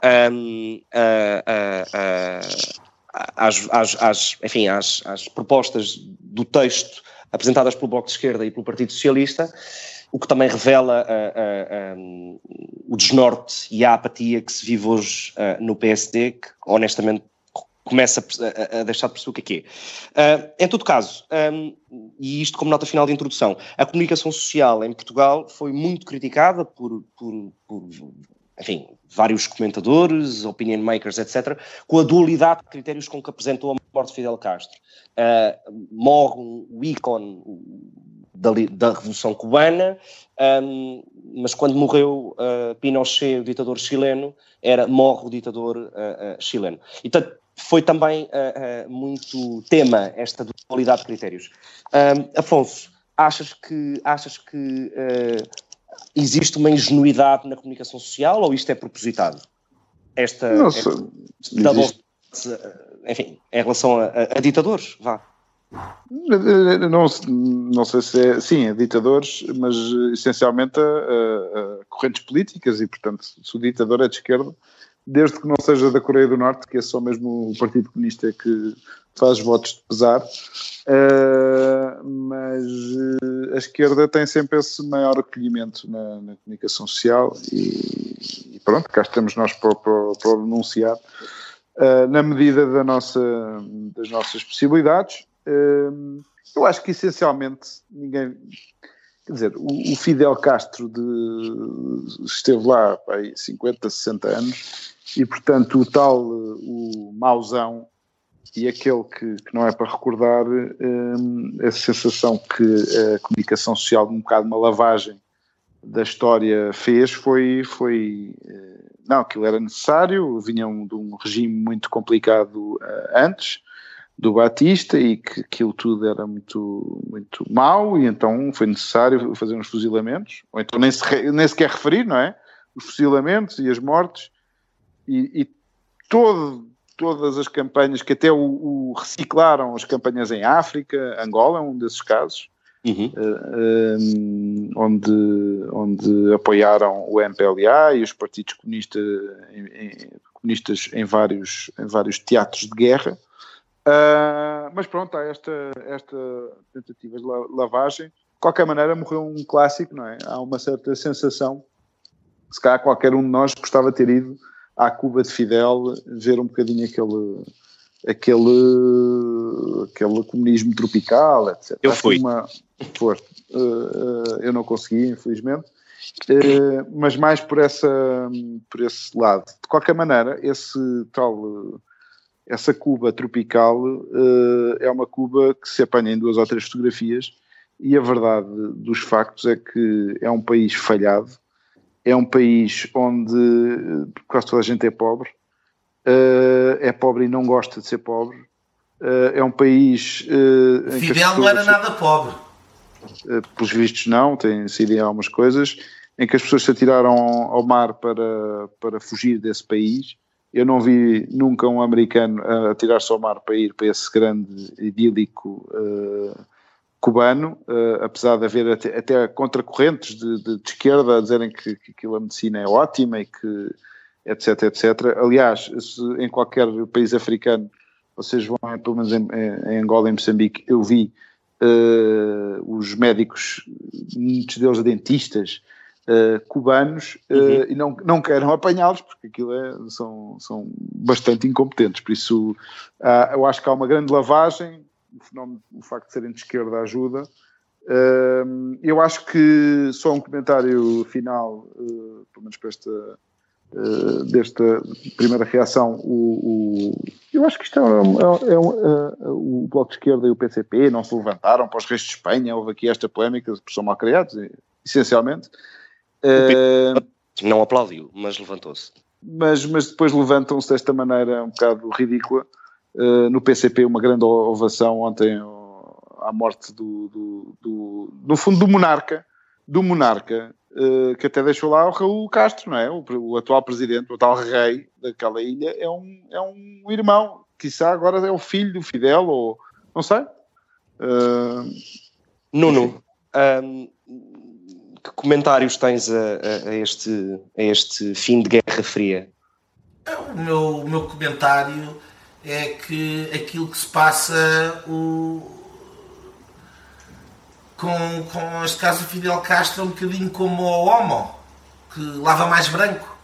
Um, às, às, às, enfim, às, às propostas do texto apresentadas pelo Bloco de Esquerda e pelo Partido Socialista, o que também revela o desnorte e a apatia que se vive hoje no PSD, que honestamente começa a, deixar de perceber o que é que é. Uh, em todo caso, um, e isto como nota final de introdução, a comunicação social em Portugal foi muito criticada por, por, por enfim, vários comentadores, opinion makers, etc., com a dualidade de critérios com que apresentou a morte de Fidel Castro. Uh, morre o ícone da, da Revolução Cubana, um, mas quando morreu uh, Pinochet, o ditador chileno, era morre o ditador uh, chileno. E, portanto, foi também muito tema esta dualidade de critérios. Afonso, achas que, achas que existe uma ingenuidade na comunicação social ou isto é propositado? Esta, não esta double, enfim, em relação a, a, a ditadores, vá. Não, não sei se é, sim, a ditadores, mas essencialmente a, a, a correntes políticas e, portanto, se o ditador é de esquerda, desde que não seja da Coreia do Norte, que é só mesmo o Partido Comunista que faz votos de pesar. Uh, mas uh, a esquerda tem sempre esse maior acolhimento na, na comunicação social e, e, pronto, cá estamos nós para, para denunciar uh, na medida da nossa, das nossas possibilidades. eu acho que essencialmente ninguém. Quer dizer, o, o Fidel Castro de, esteve lá há 50, 60 anos e, portanto, o tal, o mauzão e aquele que, que, não é para recordar um, a sensação que a comunicação social, um bocado uma lavagem da história fez foi, foi eh, não, aquilo era necessário, vinham de um regime muito complicado uh, antes do Batista e que aquilo tudo era muito, muito mau e então foi necessário fazer uns fuzilamentos, ou então nem, se, nem sequer referir, não é? Os fuzilamentos e as mortes e, e todo, todas as campanhas que até o, o, reciclaram as campanhas em África, Angola é um desses casos, uhum. uh, eh, um, onde, onde apoiaram o MPLA e os partidos comunistas em, em, comunistas em vários, em vários teatros de guerra. Uh, mas pronto, há esta, esta tentativa de lavagem. De qualquer maneira, morreu um clássico, não é? Há uma certa sensação, se calhar qualquer um de nós gostava de ter ido à Cuba de Fidel, ver um bocadinho aquele, aquele, aquele comunismo tropical, etc. Eu fui. Uma, for, uh, uh, eu não consegui, infelizmente, uh, mas mais por, essa, por esse lado. De qualquer maneira, esse tal, essa Cuba tropical é uma Cuba que se apanha em duas ou três fotografias e a verdade dos factos é que é um país falhado, é um país onde quase toda a gente é pobre, uh, é pobre e não gosta de ser pobre. Uh, é um país. Uh, Fidel não era nada pobre. Uh, pelos vistos, não, tem sido algumas coisas em que as pessoas se atiraram ao mar para, para fugir desse país. Eu não vi nunca um americano atirar-se ao mar para ir para esse grande idílico cubano, uh, apesar de haver até, até contracorrentes de, de, de, esquerda a dizerem que, que aquilo a medicina é ótima e que etc, etc. Aliás, se, em qualquer país africano, vocês vão, pelo menos em, em Angola e Moçambique, eu vi uh, os médicos, muitos deles dentistas, uh, cubanos, uhum. e não, não querem apanhá-los porque aquilo é, são, são bastante incompetentes. Por isso, eu acho que há uma grande lavagem o fenómeno, o facto de serem de esquerda ajuda. Eu acho que só um comentário final, uh, pelo menos para esta, uh, desta primeira reação. O, o, eu acho que isto é, é, é um, o Bloco de Esquerda e o PCP não se levantaram para os reis de Espanha. Houve aqui esta polémica, são mal criados, essencialmente. não aplaudiu, mas levantou-se. Mas, mas depois levantam-se desta maneira um bocado ridícula eh, no PCP uma grande ovação ontem à morte do, do, do, no fundo do monarca, do monarca, uh, que até deixou lá o Raul Castro, não é? O, o, atual presidente, o tal rei daquela ilha, é um, é um irmão, quiçá agora é o filho do Fidel, ou não sei. Uh, Nuno, um, que comentários tens a, a, a, este, a este fim de Guerra Fria? O meu, o meu comentário é que aquilo que se passa o, com, com este caso o Fidel Castro é um bocadinho como o Homo, que lava mais branco.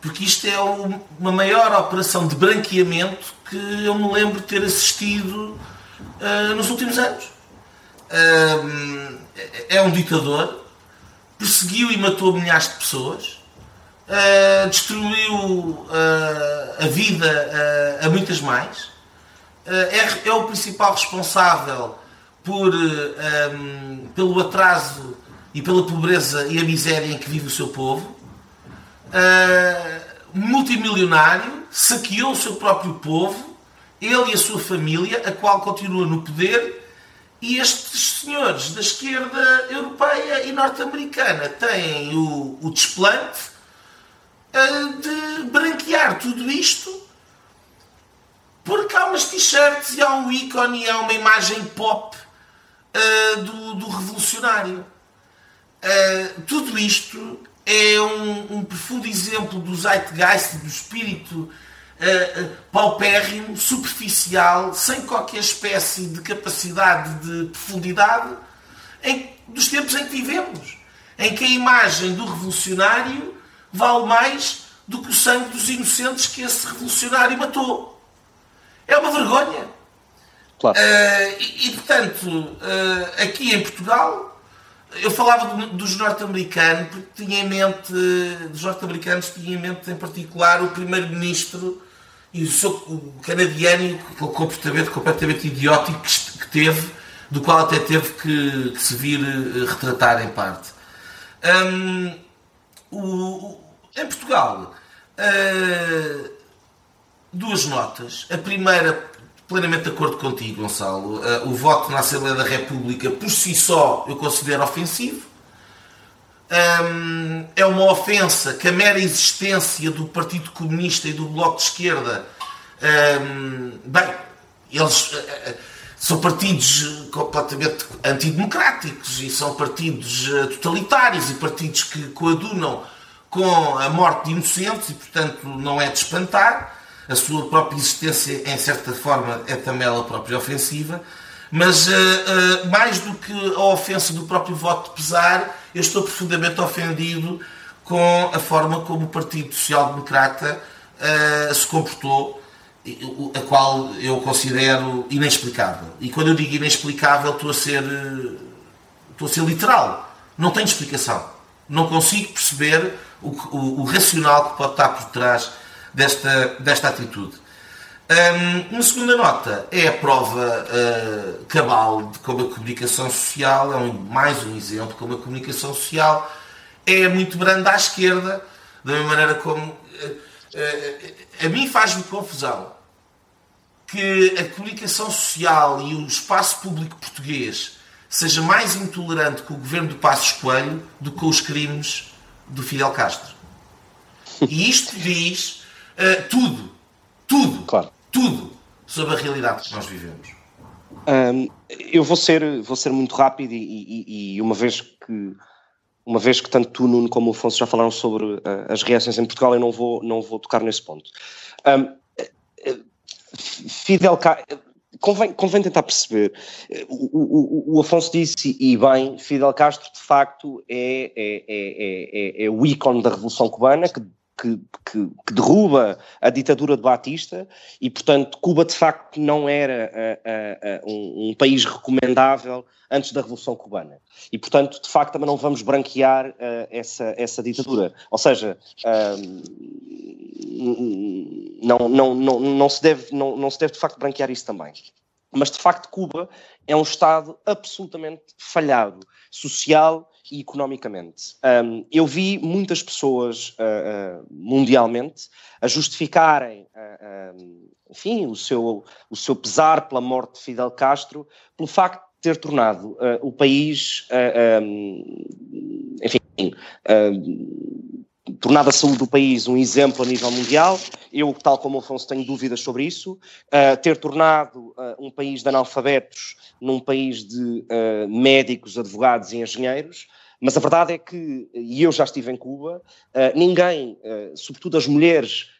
Porque isto é uma maior operação de branqueamento que eu me lembro de ter assistido uh, nos últimos anos. Uh, é um ditador, perseguiu e matou milhares de pessoas, uh, destruiu uh, a vida uh, a muitas mais. É, é, o principal responsável por, um, pelo atraso e pela pobreza e a miséria em que vive o seu povo. multimilionário, saqueou o seu próprio povo, ele e a sua família, a qual continua no poder, e estes senhores da esquerda europeia e norte-americana têm o, o desplante de branquear tudo isto porque há umas t-shirts e há um ícone e há uma imagem pop uh, do, do, revolucionário. Uh, tudo isto é um, um profundo exemplo do zeitgeist, do espírito uh, paupérrimo, superficial, sem qualquer espécie de capacidade de profundidade em, dos tempos em que vivemos, em que a imagem do revolucionário vale mais do que o sangue dos inocentes que esse revolucionário matou. É uma vergonha. Claro. Uh, e, e, portanto, uh, aqui em Portugal, eu falava dos norte-americanos, porque tinha em mente, dos norte-americanos, tinha em mente em particular o primeiro-ministro e o, seu, o canadiano, com o comportamento completamente idiótico que, que teve, do qual até teve que, que se vir uh, retratar em parte. Um, o, em Portugal, duas notas. A primeira plenamente de acordo contigo, Gonçalo. Uh, o voto na Assembleia da República, por si só, eu considero ofensivo. Um, é uma ofensa que a mera existência do Partido Comunista e do Bloco de Esquerda, um, bem, eles uh, são partidos completamente antidemocráticos e são partidos totalitários e partidos que coadunam com a morte de inocentes e, portanto, não é de espantar a sua própria existência, em certa forma, é também ela própria ofensiva, mas uh, uh, mais do que a ofensa do próprio voto de pesar, eu estou profundamente ofendido com a forma como o Partido Social Democrata uh, se comportou, a qual eu considero inexplicável. E quando eu digo inexplicável, estou a ser, estou a ser literal. Não tenho explicação. Não consigo perceber o, o, o racional que pode estar por trás desta, desta atitude. Um, uma segunda nota é a prova uh, cabal de como a comunicação social, é um, mais um exemplo como a comunicação social é muito branda à esquerda, da mesma maneira como. Uh, uh, a mim faz-me confusão que a comunicação social e o espaço público português seja mais intolerante com o governo do Passos Coelho do que com os crimes do Fidel Castro. E isto diz uh, tudo, tudo, claro. tudo sobre a realidade que nós vivemos. Um, eu vou ser, vou ser muito rápido e, e, e, uma vez que uma vez que tanto tu, Nuno, como o Afonso já falaram sobre uh, as reações em Portugal, eu não vou, não vou tocar nesse ponto. Um, Fidel Castro, convém, convém tentar perceber, o, o, o, Afonso disse, e bem, Fidel Castro de facto é, é, é, é, é o ícone da Revolução Cubana, que que, que, que, derruba a ditadura de Batista e, portanto, Cuba de facto não era uh, uh, um, um, país recomendável antes da Revolução Cubana. E, portanto, de facto, também não vamos branquear uh, essa, essa ditadura. Ou seja, não, não, não, não, se deve, não, não se deve de facto branquear isso também. Mas, de facto, Cuba é um Estado absolutamente falhado, social economicamente. Um, eu vi muitas pessoas uh, uh, mundialmente a justificarem, uh, enfim, o seu, o seu pesar pela morte de Fidel Castro, pelo facto de ter tornado o país, um, enfim, tornado a saúde do país um exemplo a nível mundial. Eu, tal como o Afonso, tenho dúvidas sobre isso. Uh, ter tornado uh, um país de analfabetos num país de uh, médicos, advogados e engenheiros. Mas a verdade é que, e eu já estive em Cuba, ninguém, sobretudo as mulheres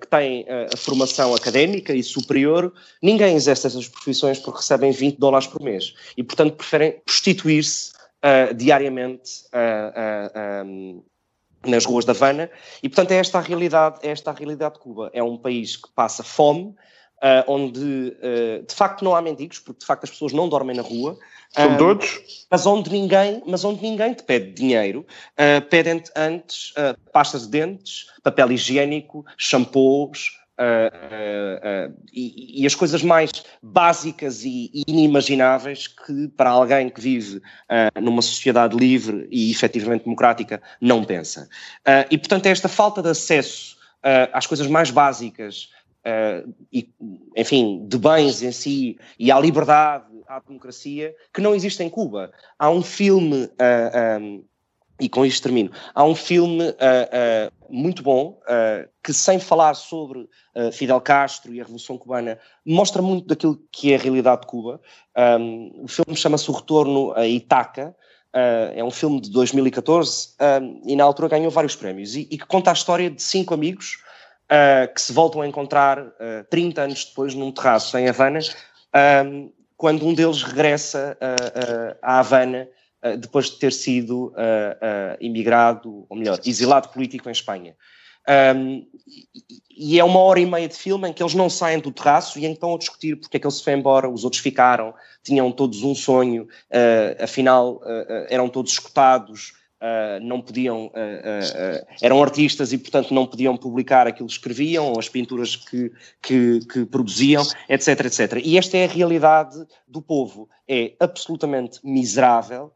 que têm a formação académica e superior, ninguém exerce essas profissões porque recebem 20 dólares por mês. E, portanto, preferem prostituir-se diariamente nas ruas da Havana, e portanto é esta a realidade, é esta a realidade de Cuba. É um país que passa fome, uh, onde uh, de facto não há mendigos, porque de facto as pessoas não dormem na rua. São uh, todos? Mas onde ninguém, mas onde ninguém te pede dinheiro, pedem antes pastas de dentes, papel higiênico, shampoos, Uh, uh, uh, e, e, as coisas mais básicas e, inimagináveis que para alguém que vive numa sociedade livre e efetivamente democrática não pensa. e portanto é esta falta de acesso às coisas mais básicas e, enfim, de bens em si e à liberdade, à democracia, que não existe em Cuba. Há um filme um, e com isto termino. Há um filme uh, uh, muito bom uh, que, sem falar sobre Fidel Castro e a Revolução Cubana, mostra muito daquilo que é a realidade de Cuba. Um, o filme chama-se O Retorno a Itaca é um filme de 2014 uh, e na altura ganhou vários prémios e, que conta a história de cinco amigos que se voltam a encontrar uh, 30 anos depois num terraço em Havana, quando um deles regressa à Havana depois de ter sido imigrado, ou melhor, exilado político em Espanha. Um, e é uma hora e meia de filme em que eles não saem do terraço e então a discutir porque é que ele se foi embora, os outros ficaram, tinham todos um sonho, uh, afinal uh, eram todos escutados, uh, não podiam, eram artistas e portanto não podiam publicar aquilo que escreviam, as pinturas que, que, que produziam, etc, etc. E esta é a realidade do povo, é absolutamente miserável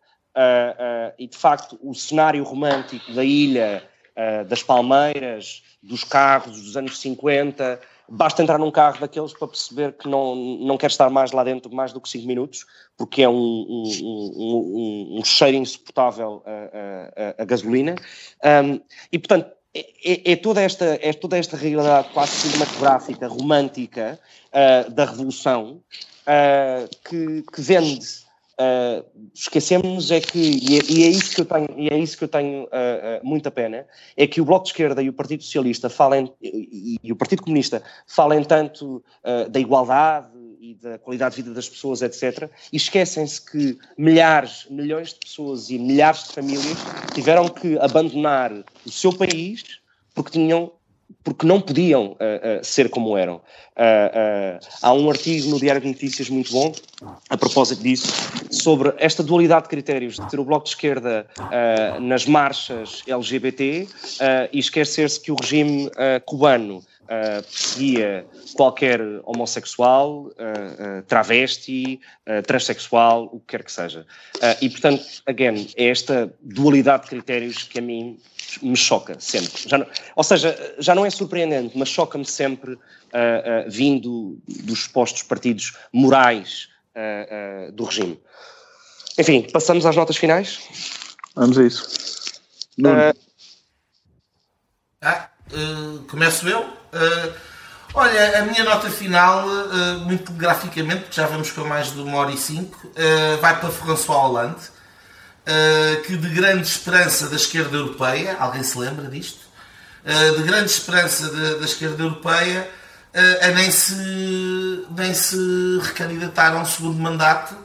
e de facto o cenário romântico da ilha uh, das palmeiras, dos carros dos anos 50. Basta entrar num carro daqueles para perceber que não, não quer estar mais lá dentro mais do que 5 minutos, porque é um, um, um, um cheiro insuportável a, a, a gasolina. E, portanto, é, é, é, toda esta, é toda esta realidade quase cinematográfica, romântica uh, da Revolução uh, que, que vende Uh, esquecemos é que, e é, e é, isso que eu tenho, e é isso que eu tenho uh, uh, muita pena, é que o Bloco de Esquerda e o Partido Socialista falem, e, e o Partido Comunista falem tanto da igualdade e da qualidade de vida das pessoas, etc., e esquecem-se que milhares, milhões de pessoas e milhares de famílias tiveram que abandonar o seu país porque tinham porque não podiam uh, uh, ser como eram. Uh, há um artigo no Diário de Notícias muito bom, a propósito disso, sobre esta dualidade de critérios de ter o Bloco de Esquerda nas marchas LGBT e esquecer-se que o regime cubano Uh, perseguia qualquer homossexual, uh, uh, travesti, transexual, o que quer que seja. e, portanto, again, é esta dualidade de critérios que a mim me choca sempre. Não, ou seja, já não é surpreendente, mas choca-me sempre uh, uh, vindo dos postos partidos morais uh, do regime. Enfim, passamos às notas finais? Vamos a isso. Ah, começo eu. Olha, a minha nota final, muito graficamente, porque já vamos com mais de uma hora e cinco, vai para François Hollande uh, que de grande esperança da esquerda europeia, alguém se lembra disto? Uh, de grande esperança de, da esquerda europeia, uh, a nem se, nem se recandidatar a um segundo mandato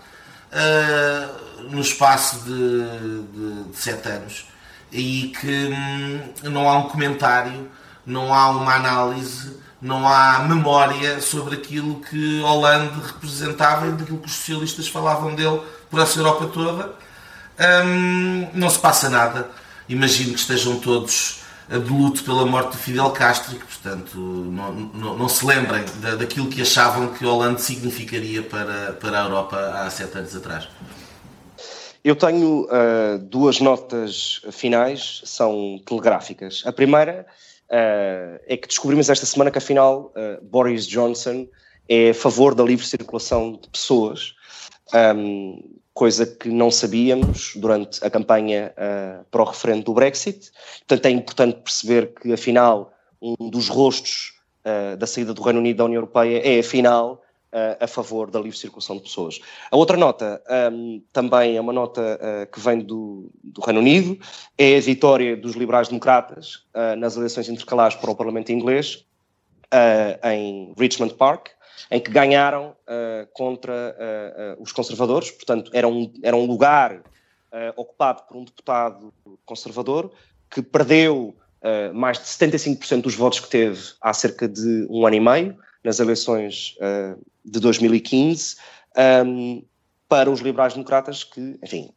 no espaço de, de, de, sete anos. E que hum, não há um comentário, não há uma análise, não há memória sobre aquilo que Hollande representava e daquilo que os socialistas falavam dele por essa Europa toda hum, não se passa nada. Imagino que estejam todos de luto pela morte de Fidel Castro e que, portanto, não, não, não se lembrem da, daquilo que achavam que Holanda significaria para, para a Europa há sete anos atrás. Eu tenho uh, duas notas finais, são telegráficas. A primeira uh, é que descobrimos esta semana que, afinal, uh, Boris Johnson é a favor da livre circulação de pessoas. Um, coisa que não sabíamos durante a campanha uh, para o referendo do Brexit. Portanto, é importante perceber que, afinal, um dos rostos da saída do Reino Unido da União Europeia é, afinal, a favor da livre circulação de pessoas. A outra nota um, também é uma nota que vem do, do, Reino Unido, é a vitória dos liberais-democratas nas eleições intercalares para o Parlamento inglês em Richmond Park em que ganharam uh, contra uh, uh, os conservadores, portanto, era um, era um lugar ocupado por um deputado conservador que perdeu mais de 75% dos votos que teve há cerca de um ano e meio, nas eleições de 2015, um, para os liberais-democratas que, enfim,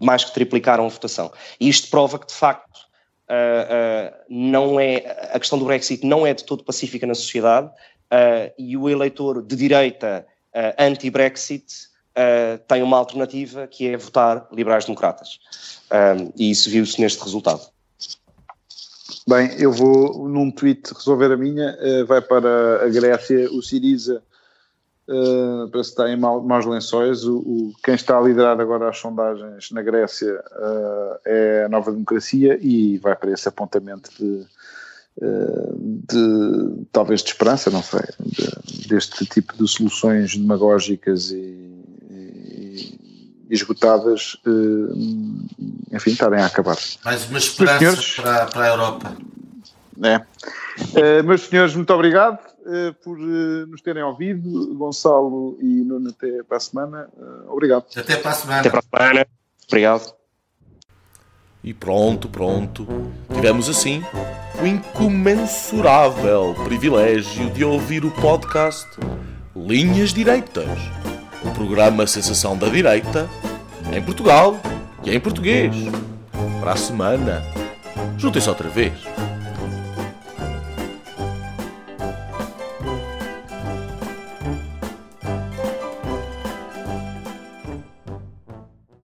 mais que triplicaram a votação. E isto prova que, de facto, Uh, uh, não é a questão do Brexit não é de todo pacífica na sociedade uh, e o eleitor de direita uh, anti-Brexit uh, tem uma alternativa que é votar liberais-democratas. e isso viu-se neste resultado. Bem, eu vou num tweet resolver a minha, vai para a Grécia, o Siriza Uh, parece que está em maus lençóis. O, o, quem está a liderar agora as sondagens na Grécia uh, é a Nova Democracia e vai para esse apontamento de de talvez de esperança, não sei, de, deste tipo de soluções demagógicas e, e, esgotadas, enfim, estarem a acabar. Mais uma esperança para, para a Europa. É. meus senhores, muito obrigado por nos terem ouvido. Gonçalo e Nuno, até para a semana. obrigado. Até para a semana. Até para a semana. Obrigado. E pronto, pronto. Tivemos assim o incomensurável privilégio de ouvir o podcast Linhas Direitas, o programa Sensação da Direita, em Portugal e em português. Para a semana, juntem-se outra vez.